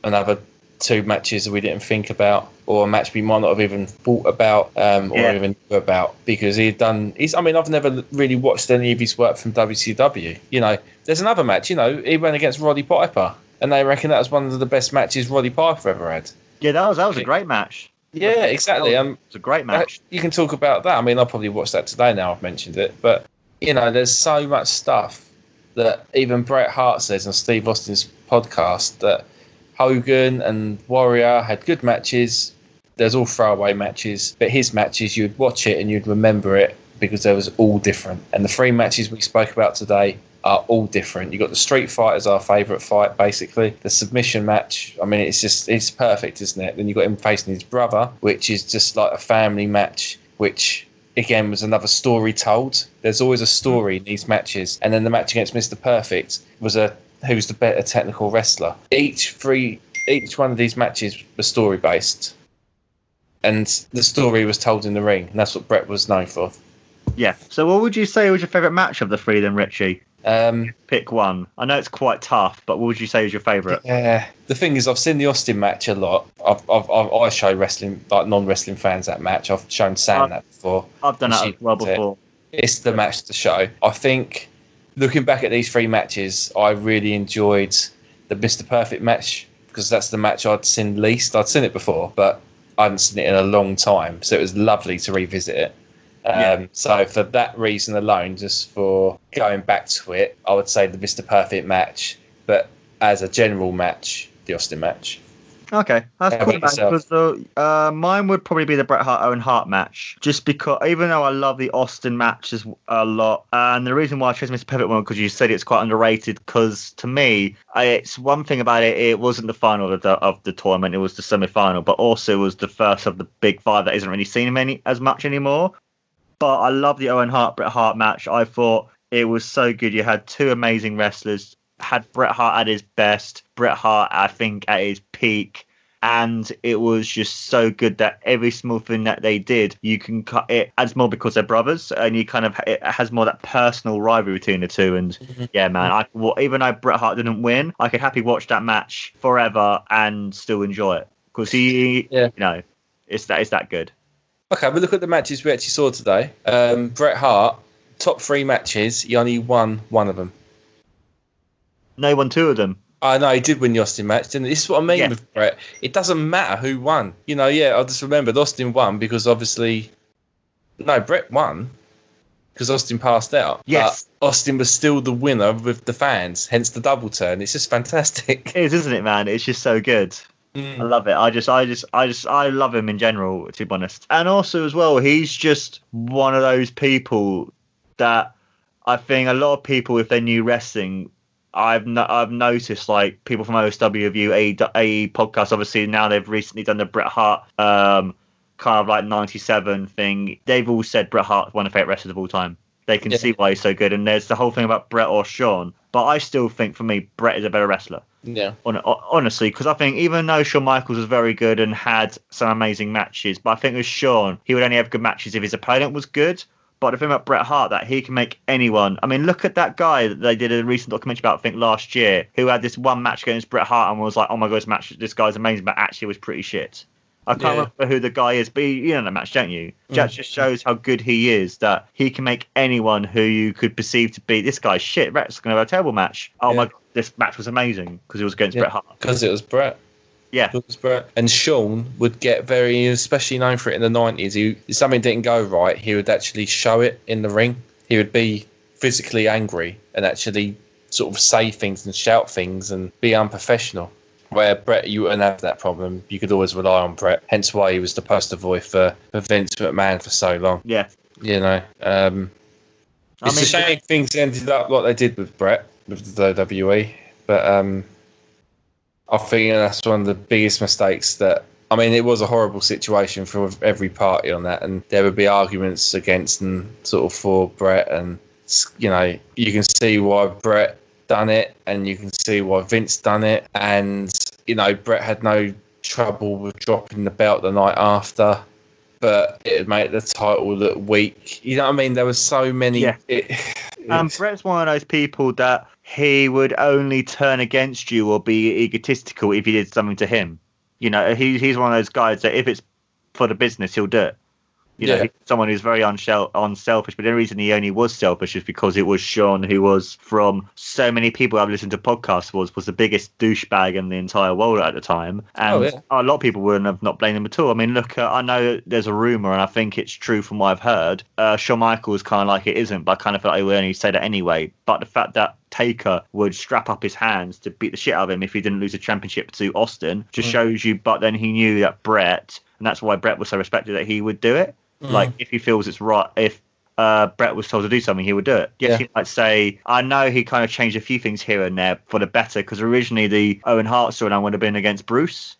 another two matches that we didn't think about or a match we might not have even thought about um, or Yeah. even knew about because he'd done he's I mean I've never really watched any of his work from WCW you know there's another match you know he went against Roddy Piper and they reckon that was one of the best matches Roddy Piper ever had Yeah, that was that was a great match. yeah exactly um, was a great match. uh, You can talk about that. I mean, I'll probably watch that today now I've mentioned it. But, you know, there's so much stuff that even Bret Hart says on Steve Austin's podcast that Hogan and Warrior had good matches. There's all throwaway matches, but his matches, you'd watch it and you'd remember it because they was all different. And the three matches we spoke about today are all different. You've got the Street Fight as our favourite fight, basically. The submission match, I mean, it's just it's perfect, isn't it? Then you've got him facing his brother, which is just like a family match, which again was another story told. There's always a story in these matches, and then the match against Mr. Perfect was a who's the better technical wrestler. Each three, each one of these matches was story based, and the story was told in the ring, and that's what Bret was known for. Yeah. So, what would you say was your favourite match of the three, then, Richie? Um, Pick one. I know it's quite tough, but what would you say is your favourite? Yeah, the thing is, I've seen the Austin match a lot. I've, I've, I've I show wrestling like non-wrestling fans that match. I've shown Sam I've- that before. I've done that as well loved it. before. It's the match to show. I think, looking back at these three matches, I really enjoyed the Mr. Perfect match because that's the match I'd seen least. I'd seen it before, but I hadn't seen it in a long time, so it was lovely to revisit it. Um, Yeah. So for that reason alone, just for going back to it, I would say the Mr. Perfect match. But as a general match, the Austin match. Okay, that's How cool. Because the, uh, mine would probably be the Bret Hart Owen Hart match, just because even though I love the Austin matches a lot, and the reason why I chose Mr. Perfect one because you said it's quite underrated. Because to me, I, it's one thing about it. It wasn't the final of the of the tournament; it was the semi final, but also it was the first of the big five that isn't really seen many as much anymore. But I love the Owen Hart Bret Hart match. I thought it was so good. You had two amazing wrestlers. Had Bret Hart at his best. Bret Hart, I think, at his peak. And it was just so good that every small thing that they did, you can cut it adds more because they're brothers, and you kind of it has more that personal rivalry between the two. And mm-hmm. yeah, man, I well, even though Bret Hart didn't win, I could happily watch that match forever and still enjoy it because he, Yeah. you know, it's that it's that good. Okay, but look at the matches we actually saw today. Um, Bret Hart, top three matches, he only won one of them. No one, two of them. I know he did win the Austin match, didn't he? This is what I mean Yeah. with Bret. It doesn't matter who won. You know, yeah, I just remembered Austin won because obviously, no, Bret won because Austin passed out. Yes. But Austin was still the winner with the fans, hence the double turn. It's just fantastic. It is, isn't it, man? It's just so good. I love it. I just, I just, I just, I love him in general, to be honest. And also, as well, he's just one of those people that I think a lot of people, if they knew wrestling, I've no, I've noticed like people from OSW view A A podcast. Obviously, now they've recently done the Bret Hart um kind of like '97 thing. They've all said Bret Hart's one of their favorite wrestlers of all time. They can Yeah. see why he's so good. And there's the whole thing about Bret or Shawn, but I still think for me, Bret is a better wrestler Yeah. honestly, because I think even though Shawn Michaels was very good and had some amazing matches, but I think with Shawn, he would only have good matches if his opponent was good. But the thing about Bret Hart that he can make anyone. I mean, look at that guy that they did a recent documentary about, I think last year, who had this one match against Bret Hart and was like, "Oh my god, this match, this guy's amazing," but actually was pretty shit. I can't Yeah. remember who the guy is, but you know the match, don't you? Mm. That just shows how good he is. That he can make anyone who you could perceive to be this guy's shit. Bret's going to have a terrible match. Oh my god, this match was amazing because it was against Yeah. Bret Hart. because it was Bret. Yeah, It was Bret. And Shawn would get very, especially known for it in the nineties. He if something didn't go right, he would actually show it in the ring. He would be physically angry and actually sort of say things and shout things and be unprofessional. Where Bret, you wouldn't have that problem. You could always rely on Bret. Hence why he was the poster boy for, for Vince McMahon for so long. yeah. You know, um, I it's mean, a shame things ended up like they did with Bret with the WWE, but um, I think that's one of the biggest mistakes that. I mean, it was a horrible situation for every party on that, and there would be arguments against and sort of for Bret, and you know, you can see why Bret done it, and you can see why Vince done it, and you know, Bret had no trouble with dropping the belt the night after but it made the title look weak. You know what I mean? There was so many. Yeah. It, Um, Bret's one of those people that he would only turn against you or be egotistical if you did something to him. You know, he, he's one of those guys that if it's for the business, he'll do it. You know, Yeah. he's someone who's very unshel- unselfish, but the reason he only was selfish is because it was Shawn who was, from so many people I've listened to podcasts, was was the biggest douchebag in the entire world at the time, and Oh, yeah. a lot of people wouldn't have not blamed him at all. I mean, look, uh, I know there's a rumor, and I think it's true from what I've heard. Uh, Shawn Michaels kind of like it isn't, but I kind of feel like he would only say that anyway. But the fact that Taker would strap up his hands to beat the shit out of him if he didn't lose a championship to Austin just shows you. But then he knew that Bret, and that's why Bret was so respected that he would do it. Like if he feels it's right, if uh, Bret was told to do something, he would do it. Yes, Yeah. he might say, I know he kind of changed a few things here and there for the better because originally the Owen Hart storyline would have been against Bruce.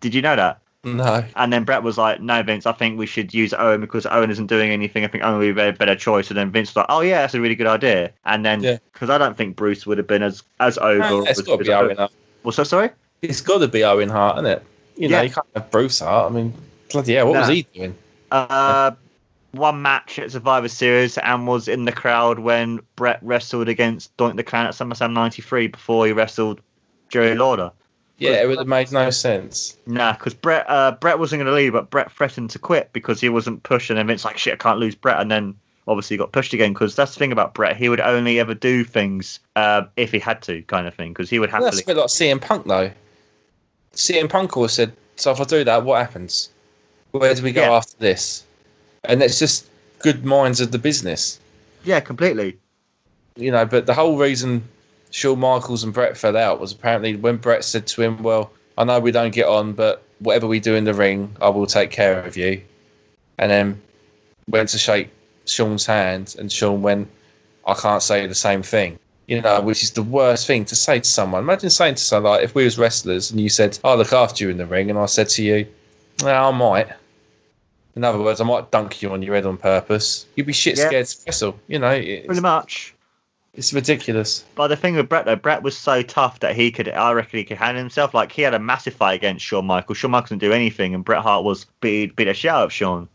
Did you know that? no. And then Bret was like, "No, Vince, I think we should use Owen because Owen isn't doing anything. I think Owen would be a better choice." And then Vince was like, "Oh yeah, that's a really good idea." And then Yeah. because I don't think Bruce would have been as as over. It's got to be Owen Hart. What's that? Sorry. It's got to be Owen Hart, isn't it? You know, Yeah. you can't have Bruce Hart. I mean, bloody hell, what was he doing? Uh, one match at Survivor Series and was in the crowd when Bret wrestled against Doink the Clown at SummerSlam '93 before he wrestled Jerry Lawler. Yeah, it would have made no sense. Nah, because Bret uh, Bret wasn't going to leave, but Bret threatened to quit because he wasn't pushing. And Vince like, shit, I can't lose Bret. And then obviously got pushed again because that's the thing about Bret. He would only ever do things uh, if he had to, kind of thing. Because he would Well, that's happily. a bit like CM Punk, though. CM Punk always said, "So if I do that, what happens? Where do we go Yeah. after this?" And it's just good minds of the business. Yeah, completely. you know, but the whole reason Shawn Michaels and Bret fell out was apparently when Bret said to him, "Well, I know we don't get on, but whatever we do in the ring, I will take care of you." And then went to shake Shawn's hand, and Shawn went, "I can't say the same thing." You know, which is the worst thing to say to someone. Imagine saying to someone like, if we was wrestlers and you said, "I'll look after you in the ring," and I said to you, "Well, I might." In other words, I might dunk you on your head on purpose. You'd be shit Yeah. scared to wrestle. You know, it's, Pretty much. it's ridiculous. But the thing with Bret though, Bret was so tough that he could, I reckon, he could handle himself. Like he had a massive fight against Shawn Michaels. Shawn Michaels didn't do anything, and Bret Hart was beat beat a shit out of Shawn.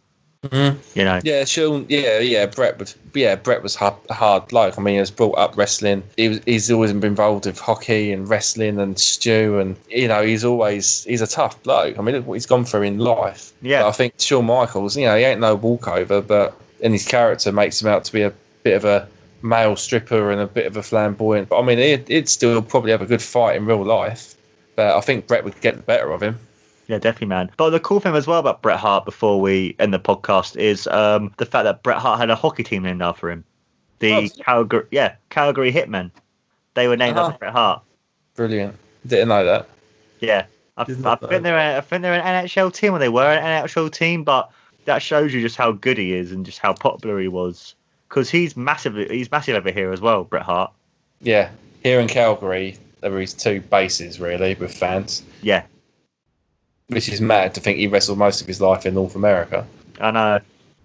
Mhm. You know. Yeah, Shawn. Yeah, yeah. Bret was. Yeah, Bret was hard, hard bloke. I mean, he was brought up wrestling. He was. He's always been involved with hockey and wrestling and Stu, and you know, he's always. He's a tough bloke. I mean, look what he's gone through in life. Yeah. But I think Shawn Michaels. You know, he ain't no walkover, but and his character makes him out to be a bit of a male stripper and a bit of a flamboyant. But I mean, he'd, he'd still probably have a good fight in real life. But I think Bret would get the better of him. Yeah, definitely, man. But the cool thing as well about Bret Hart before we end the podcast is um, the fact that Bret Hart had a hockey team named after him. The Oh. Calgary, yeah, Calgary Hitmen. They were named Uh-huh. after Bret Hart. Brilliant. Didn't know that. Yeah, I, I Didn't know think they're a, I think they're an NHL team, or they were an NHL team. But that shows you just how good he is and just how popular he was. Because he's massively, he's massive over here as well, Bret Hart. Yeah, here in Calgary, there are his two bases really with fans, Yeah, which is mad to think he wrestled most of his life in North America. I know,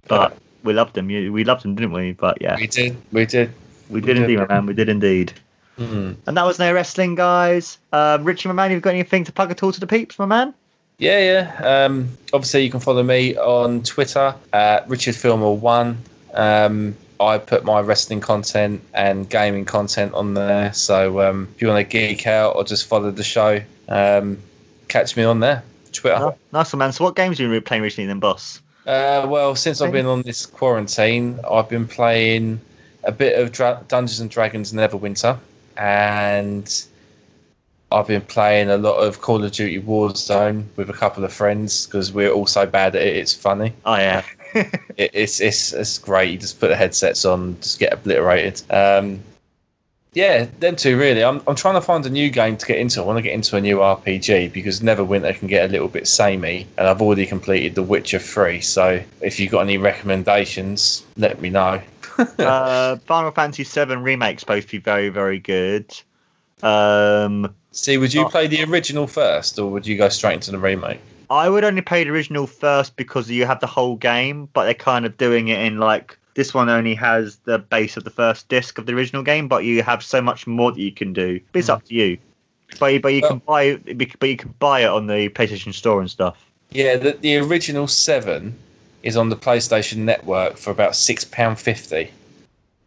but we loved him. We loved him, didn't we? But yeah, We did, we did. we did did. indeed, my man. We did indeed. Mhm. And that was no wrestling, guys. Um, Richie, my man, you've got anything to plug at all to the peeps, my man? Yeah, yeah. Um, obviously, you can follow me on Twitter at Richard Filmer One. Um, I put my wrestling content and gaming content on there. So um, if you want to geek out or just follow the show, um, catch me on there. Twitter. Oh, nice one, man. So, what games have you been playing recently, then, boss? Uh, well, since I've been on this quarantine, I've been playing a bit of Dra- Dungeons and Dragons Neverwinter, and I've been playing a lot of Call of Duty Warzone with a couple of friends because we're all so bad at it. It's funny. Oh yeah. [LAUGHS] it, it's it's it's great. You just put the headsets on, just get obliterated. Um, yeah, them two really. I'm I'm trying to find a new game to get into. I want to get into a new RPG because Neverwinter can get a little bit samey, and I've already completed The Witcher 3. So if you've got any recommendations, let me know. [LAUGHS] uh, Final Fantasy VII remake's supposed to be very, very good. Um, See, would you play the original first, or would you go straight into the remake? I would only play the original first because you have the whole game, but they're kind of doing it in like this one only has the base of the first disc of the original game, but you have so much more that you can do. But it's up to you. But, but you can buy but you can buy it on the PlayStation Store and stuff. Yeah, the, the original seven is on the PlayStation Network for about six pound fifty.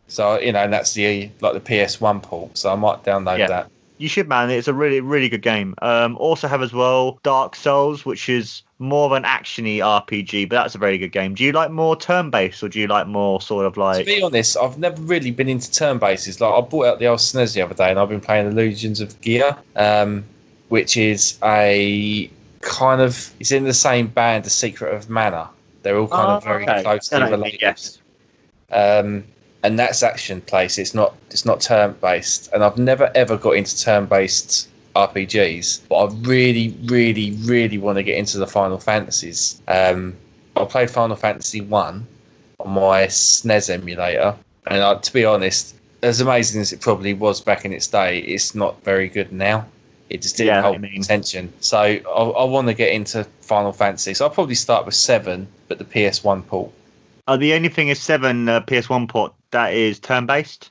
So you know, and that's the like the PS One port. So I might download Yeah. that. You should, man. It's a really, really good game. Um, also have as well Dark Souls, which is more of an actiony RPG, but that's a very good game. Do you like more turn-based, or do you like more sort of like? To be honest, I've never really been into turn bases. Like I bought out the old SNES the other day, and I've been playing Illusions of Gaia, um, which is a kind of it's in the same band, The Secret of Mana. They're all kind of Oh, very okay. closely I know what you mean, related. yes. um, and that's action place. It's not it's not turn based, and I've never ever got into turn based RPGs, but I really, really, really want to get into the Final Fantasies. Um, I played Final Fantasy One on my SNES emulator, and I, to be honest, as amazing as it probably was back in its day, it's not very good now. It just didn't Yeah, I hold mean. attention. So I, I want to get into Final Fantasy. So I'll probably start with seven, but the PS1 port. Uh, the only thing is seven uh, PS1 port that is turn-based.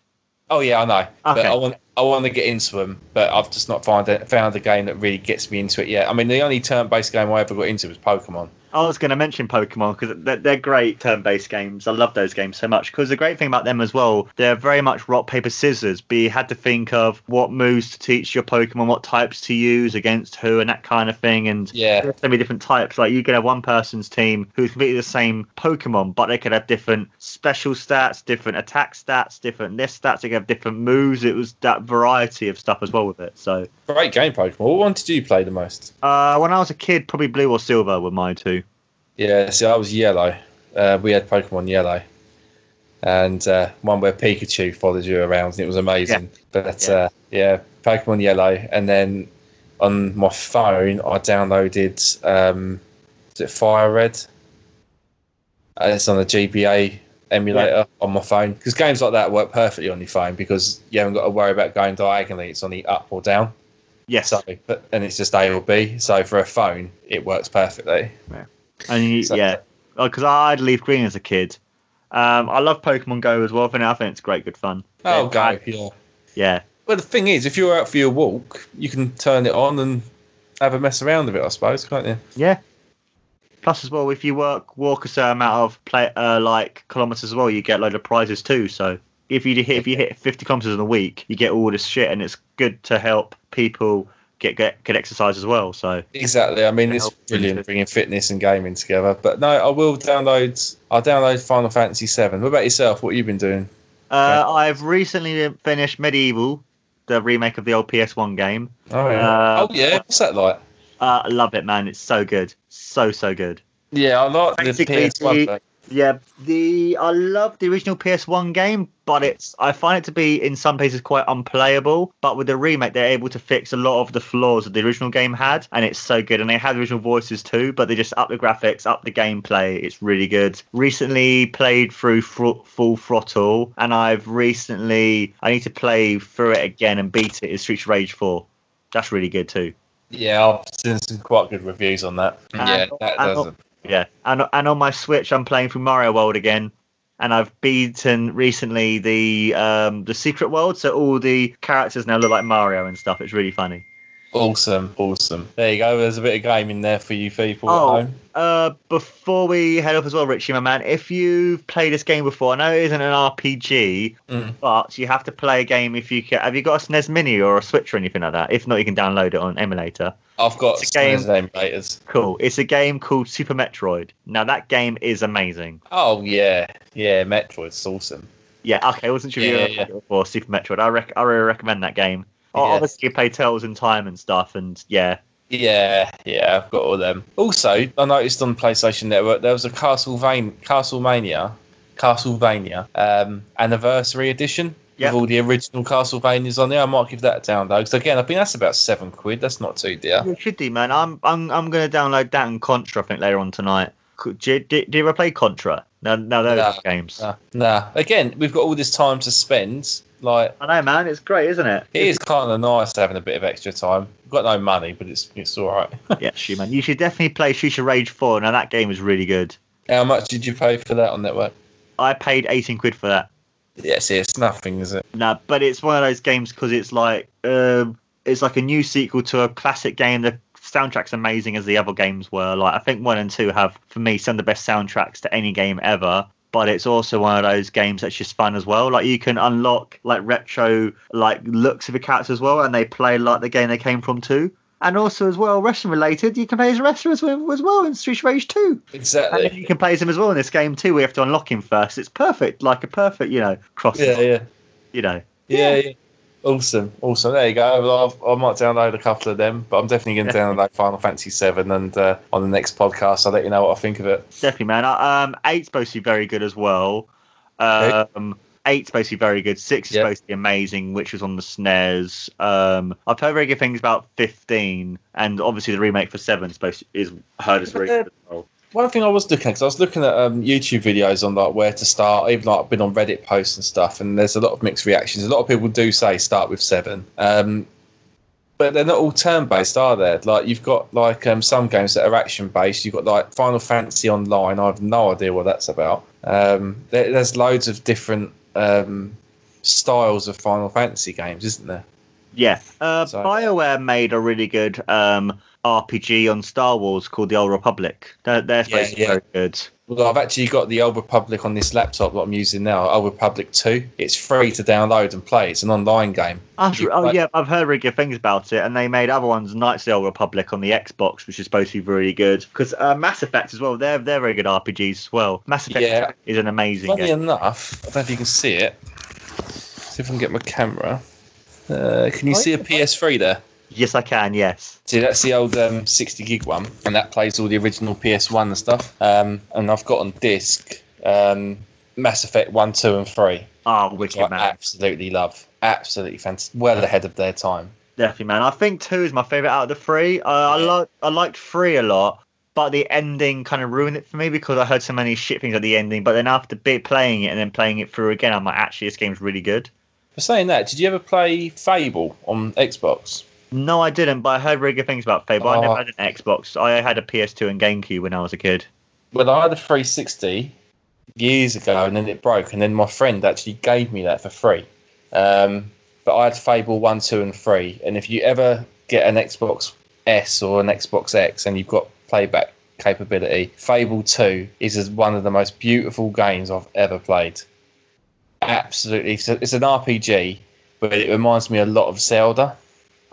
Oh yeah, I know. But I want I want to get into them, but I've just not found a, found a game that really gets me into it yet. I mean, the only turn-based game I ever got into was Pokemon. I was going to mention Pokemon because they're, they're great turn-based games. I love those games so much because the great thing about them as well, they're very much rock paper scissors. But you had to think of what moves to teach your Pokemon, what types to use against who, and that kind of thing. And Yeah. there's so many different types. Like you could have one person's team who's completely the same Pokemon, but they could have different special stats, different attack stats, different this stats. They could have different moves. It was that variety of stuff as well with it. So Great game, Pokemon. What one did you play the most? uh, when I was a kid, probably blue or silver were my two. Yeah, see, I was Yellow. Uh, we had Pokemon Yellow, and uh, one where Pikachu followed you around, and it was amazing. But Yeah. Uh, yeah, Pokemon Yellow, and then on my phone I downloaded um, is it Fire Red? Uh, it's on the GBA emulator on my phone because games like that work perfectly on your phone because you haven't got to worry about going diagonally. It's on the up or down. Yes. So, but and it's just A or B. So for a phone, it works perfectly. And you, So- yeah, because I had Leaf Green as a kid. Um, I love Pokemon Go as well. I think, I think it's great, good fun. Oh, Yeah, go yeah. Yeah, Well, the thing is, if you're out for your walk, you can turn it on and have a mess around with it, I suppose, can't you? yeah. Plus, as well, if you work walk a certain amount of play uh, like kilometers as well, you get a load of prizes too. So if you hit if you hit 50 kilometers in a week, you get all this shit, and it's good to help people get get get exercise as well. So Exactly. I mean, it's brilliant bringing fitness and gaming together. But no, I will download. I'll download Final Fantasy Seven. What about yourself? What have you been doing? uh, I've recently finished MediEvil, the remake of the old PS1 game. Oh yeah. Uh, oh yeah. What's that like? Uh, I love it, man. It's so good, so so good. Yeah, I like the PS1. the- thing. Yeah, the I love the original PS1 game, but it's I find it to be in some places quite unplayable. But with the remake, they're able to fix a lot of the flaws that the original game had, and it's so good. And they have the original voices too, but they just up the graphics, up the gameplay. It's really good. Recently played through Fro- Full Throttle, and I've recently I need to play through it again and beat it. it. Is Streets of Rage 4. That's really good too. Yeah, I've seen some quite good reviews on that. And- yeah, that and- does it. Yeah, and and on my Switch, I'm playing through Mario World again, and I've beaten recently the um the Secret World, so all the characters now look like Mario and stuff. It's really funny. Awesome, awesome. There you go. There's a bit of gaming there for you people Oh, at home. uh, before we head off as well, Richie, my man, if you've played this game before, I know it isn't an RPG, Mm. but you have to play a game if you can. Have you got a SNES Mini or a Switch or anything like that? If not, you can download it on emulator. I've got It's a game- SNES emulators. Cool. It's a game called Super Metroid. Now that game is amazing. Oh yeah, yeah. Metroid's awesome. Yeah. Okay. I wasn't sure if you Yeah, ever yeah. played before Super Metroid. I rec- I really recommend that game. Obviously, you play Tales in Time and stuff, and yeah, Yeah, yeah. I've got all them. Also, I noticed on PlayStation Network there was a Castlevania, Castlemania, Castlevania um, anniversary edition. Yep. With all the original Castlevanias on there, I might give that a download. Because again, I think that's about seven quid. That's not too dear. you should do, man. I'm I'm I'm gonna download that and Contra. I think later on tonight. Could- Do you, do, do you ever play Contra? No, no, those Nah. games. Nah, nah. Again, we've got all this time to spend. Like, I know, man. It's great, isn't it? it is kind of nice having a bit of extra time. We've got no money, but it's it's all right. [LAUGHS] yeah, shoot, man. You should definitely play Streets of Rage 4. Now, that game is really good. How much did you pay for that on network? I paid 18 quid for that. Yeah, see, it's nothing, is it? Nah, but it's one of those games because it's like um, it's like a new sequel to a classic game. The soundtrack's amazing as the other games were. Like I think one and two have, for me, some of the best soundtracks to any game ever. But it's also one of those games that's just fun as well. Like you can unlock like retro like looks of the cats as well, and they play like the game they came from too. And also as well, wrestling related, you can play as a wrestler as well, as well in Street Rage 2. And Exactly. you can play as him as well in this game too. We have to unlock him first. It's perfect, like a perfect, you know, cross. Yeah, yeah. You know, Yeah, yeah. Awesome, awesome. There you go. Well, I've, I might download a couple of them, but I'm definitely going to download Final Fantasy Seven, and uh, on the next podcast, I'll let you know what I think of it. definitely, man. Uh, Um, eight's supposed to be very good as well. Um, eight's supposed to be very good. Six is Yep. supposed to be amazing, which was on the SNES. Um, I've heard very good things about fifteen, and obviously the remake for seven is supposed to, is heard as very good as well. One thing I was looking at, because I was looking at um, YouTube videos on like where to start, even like I've been on Reddit posts and stuff, and there's a lot of mixed reactions. A lot of people do say start with seven, um, but they're not all turn based, are they? Like you've got like um, some games that are action based. You've got like Final Fantasy Online. I have no idea what that's about. Um, there, there's loads of different um, styles of Final Fantasy games, isn't there? Yeah, uh, So- Bioware made a really good um, RPG on Star Wars called The Old Republic. They're, they're supposed to be yeah. very good. Well, I've actually got the Old Republic on this laptop that I'm using now, Old Republic 2. It's free to download and play. It's an online game. That's- You oh play- yeah, I've heard really good things about it, and they made other ones, Knights of the Old Republic, on the Xbox, which is supposed to be really good. Because uh, Mass Effect as well, they're they're very good RPGs as well. Mass Effect Yeah. is an amazing Funny game. enough, I don't know if you can see it. See if I can get my camera. Uh, can you see a PS3 there? Yes, I can. Yes. See, that's the old um, 60 gig one, and that plays all the original PS1 and stuff. Um, and I've got on disc um, Mass Effect 1, 2, and 3. Oh, Which wicked I man. absolutely love. Absolutely fantastic. Well ahead of their time. Definitely, man. I think two is my favorite out of the three. Uh, I like I liked three a lot, but the ending kind of ruined it for me because I heard so many shit things at the ending. But then after bit playing it and then playing it through again, I'm like, actually, this game's really good. For saying that, did you ever play Fable on Xbox? No, I didn't, but I heard really good things about Fable. I never Oh. had an Xbox. I had a PS2 and GameCube when I was a kid. Well, I had a 360 years ago, and then it broke, and then my friend actually gave me that for free. Um, but I had Fable one, two, and three. And if you ever get an Xbox S or an Xbox X, and you've got playback capability, Fable two is one of the most beautiful games I've ever played. Absolutely, it's, a, it's an RPG, but it reminds me a lot of Zelda.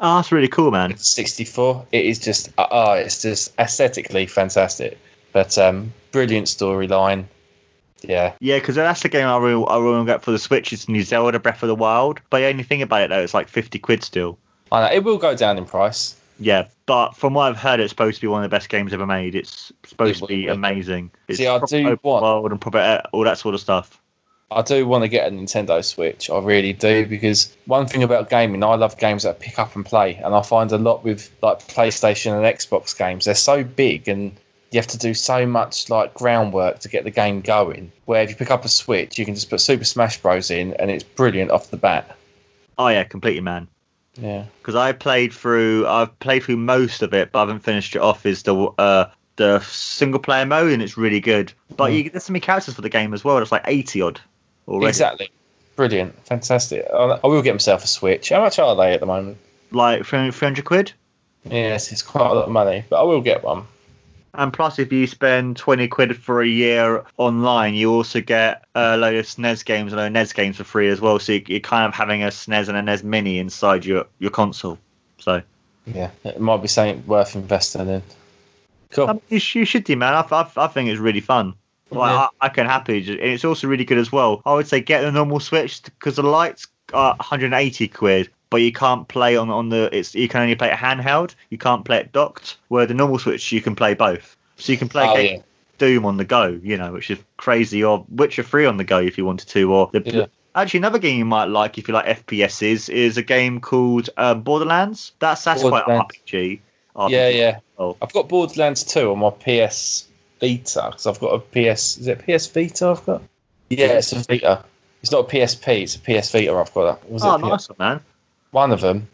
Oh, that's really cool, man. 64. It is just, oh, it's just aesthetically fantastic. But um, brilliant storyline. Yeah, Yeah, because that's the game I really, I really want to get for the Switch. It's New Zelda Breath of the Wild. But the only thing about it, though, it's like 50 quid still. I know it will go down in price. Yeah, but from what I've heard, it's supposed to be one of the best games ever made. It's supposed It to be be. amazing. It's See, I do want- world and proper uh, all that sort of stuff. I do want to get a Nintendo Switch. I really do because one thing about gaming, I love games that I pick up and play, and I find a lot with like PlayStation and Xbox games. They're so big, and you have to do so much like groundwork to get the game going. Where if you pick up a Switch, you can just put Super Smash Bros in, and it's brilliant off the bat. Oh yeah, completely, man. Yeah. Because I played through, I've played through most of it, but I haven't finished it off. Is the uh, the single player mode, and it's really good. But you there's so many characters for the game as well. It's like 80 odd already. Exactly. Brilliant. Fantastic. I I will get myself a Switch. How much are they at the moment? Like 300 quid. Yes, it's quite a lot of money, but I will get one. And plus, if you spend 20 quid for a year online, you also get a load of SNES games and a NES games for free as well. So you- you're kind of having a SNES and a NES Mini inside your, your console. So Yeah, it might be something worth investing in. Cool. I mean, you, sh- you should do, man. I, I, I think it's really fun. Like, Yeah. I, I can happily. Just, and it's also really good as well. I would say get the normal Switch because the lights are 180 quid, but you can't play on on the. It's you can only play it handheld. You can't play it docked. Where the normal Switch you can play both. So you can play Oh, game- yeah. Doom on the go, you know, which is crazy, or Witcher 3 on the go if you wanted to, or the. Yeah. Actually, another game you might like if you like FPSs is a game called um, Borderlands. That's that's quite Borderlands. RPG. Yeah, yeah. Oh. I've got Borderlands 2 on my PS Vita because I've got a PS. Is it PS Vita? I've got. Yeah, it's a Vita. It's not a PSP. It's a PS Vita. I've got that. Was Oh, it P- nice one, man. One of them.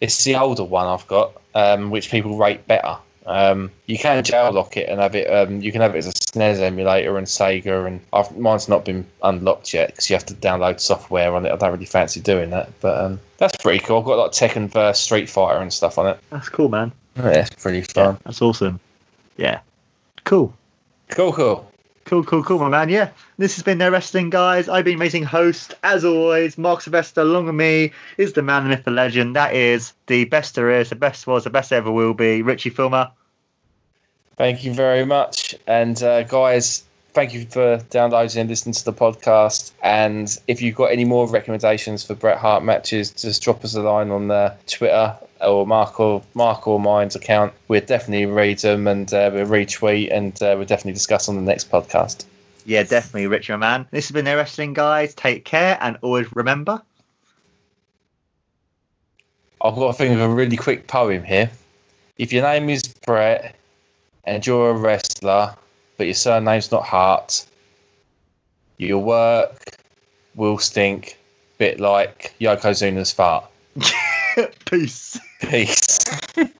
It's the older one I've got, um, which people rate better. Um, you can jail lock it and have it. Um, you can have it as a SNES emulator and Sega, and I've, mine's not been unlocked yet because you have to download software on it. I don't really fancy doing that, but um, that's pretty cool. I've got like Tekken vs Street Fighter and stuff on it. That's cool, man. Yeah, it's pretty fun. That's awesome. Yeah. Cool. Cool, cool. Cool, cool, cool, my man. Yeah. This has been their wrestling, guys. I've been amazing host, as always. Mark Sylvester, along with me, is the man, the myth, the legend. That is the best there is, the best was, the best ever will be. Richie Filmer. Thank you very much. And uh, guys, thank you for downloading and listening to the podcast. And if you've got any more recommendations for Bret Hart matches, just drop us a line on uh, Twitter or Mark or Mark or mine's account. We'll definitely read them and uh, we'll retweet and uh, we'll definitely discuss on the next podcast. Yeah, definitely, Richard man. This has been their wrestling, guys. Take care and always remember. I've got to think of a really quick poem here. If your name is Brett and you're a wrestler, but your surname's not Hart, your work will stink, bit like Yokozuna's fart. [LAUGHS] [LAUGHS] Peace. Peace. [LAUGHS]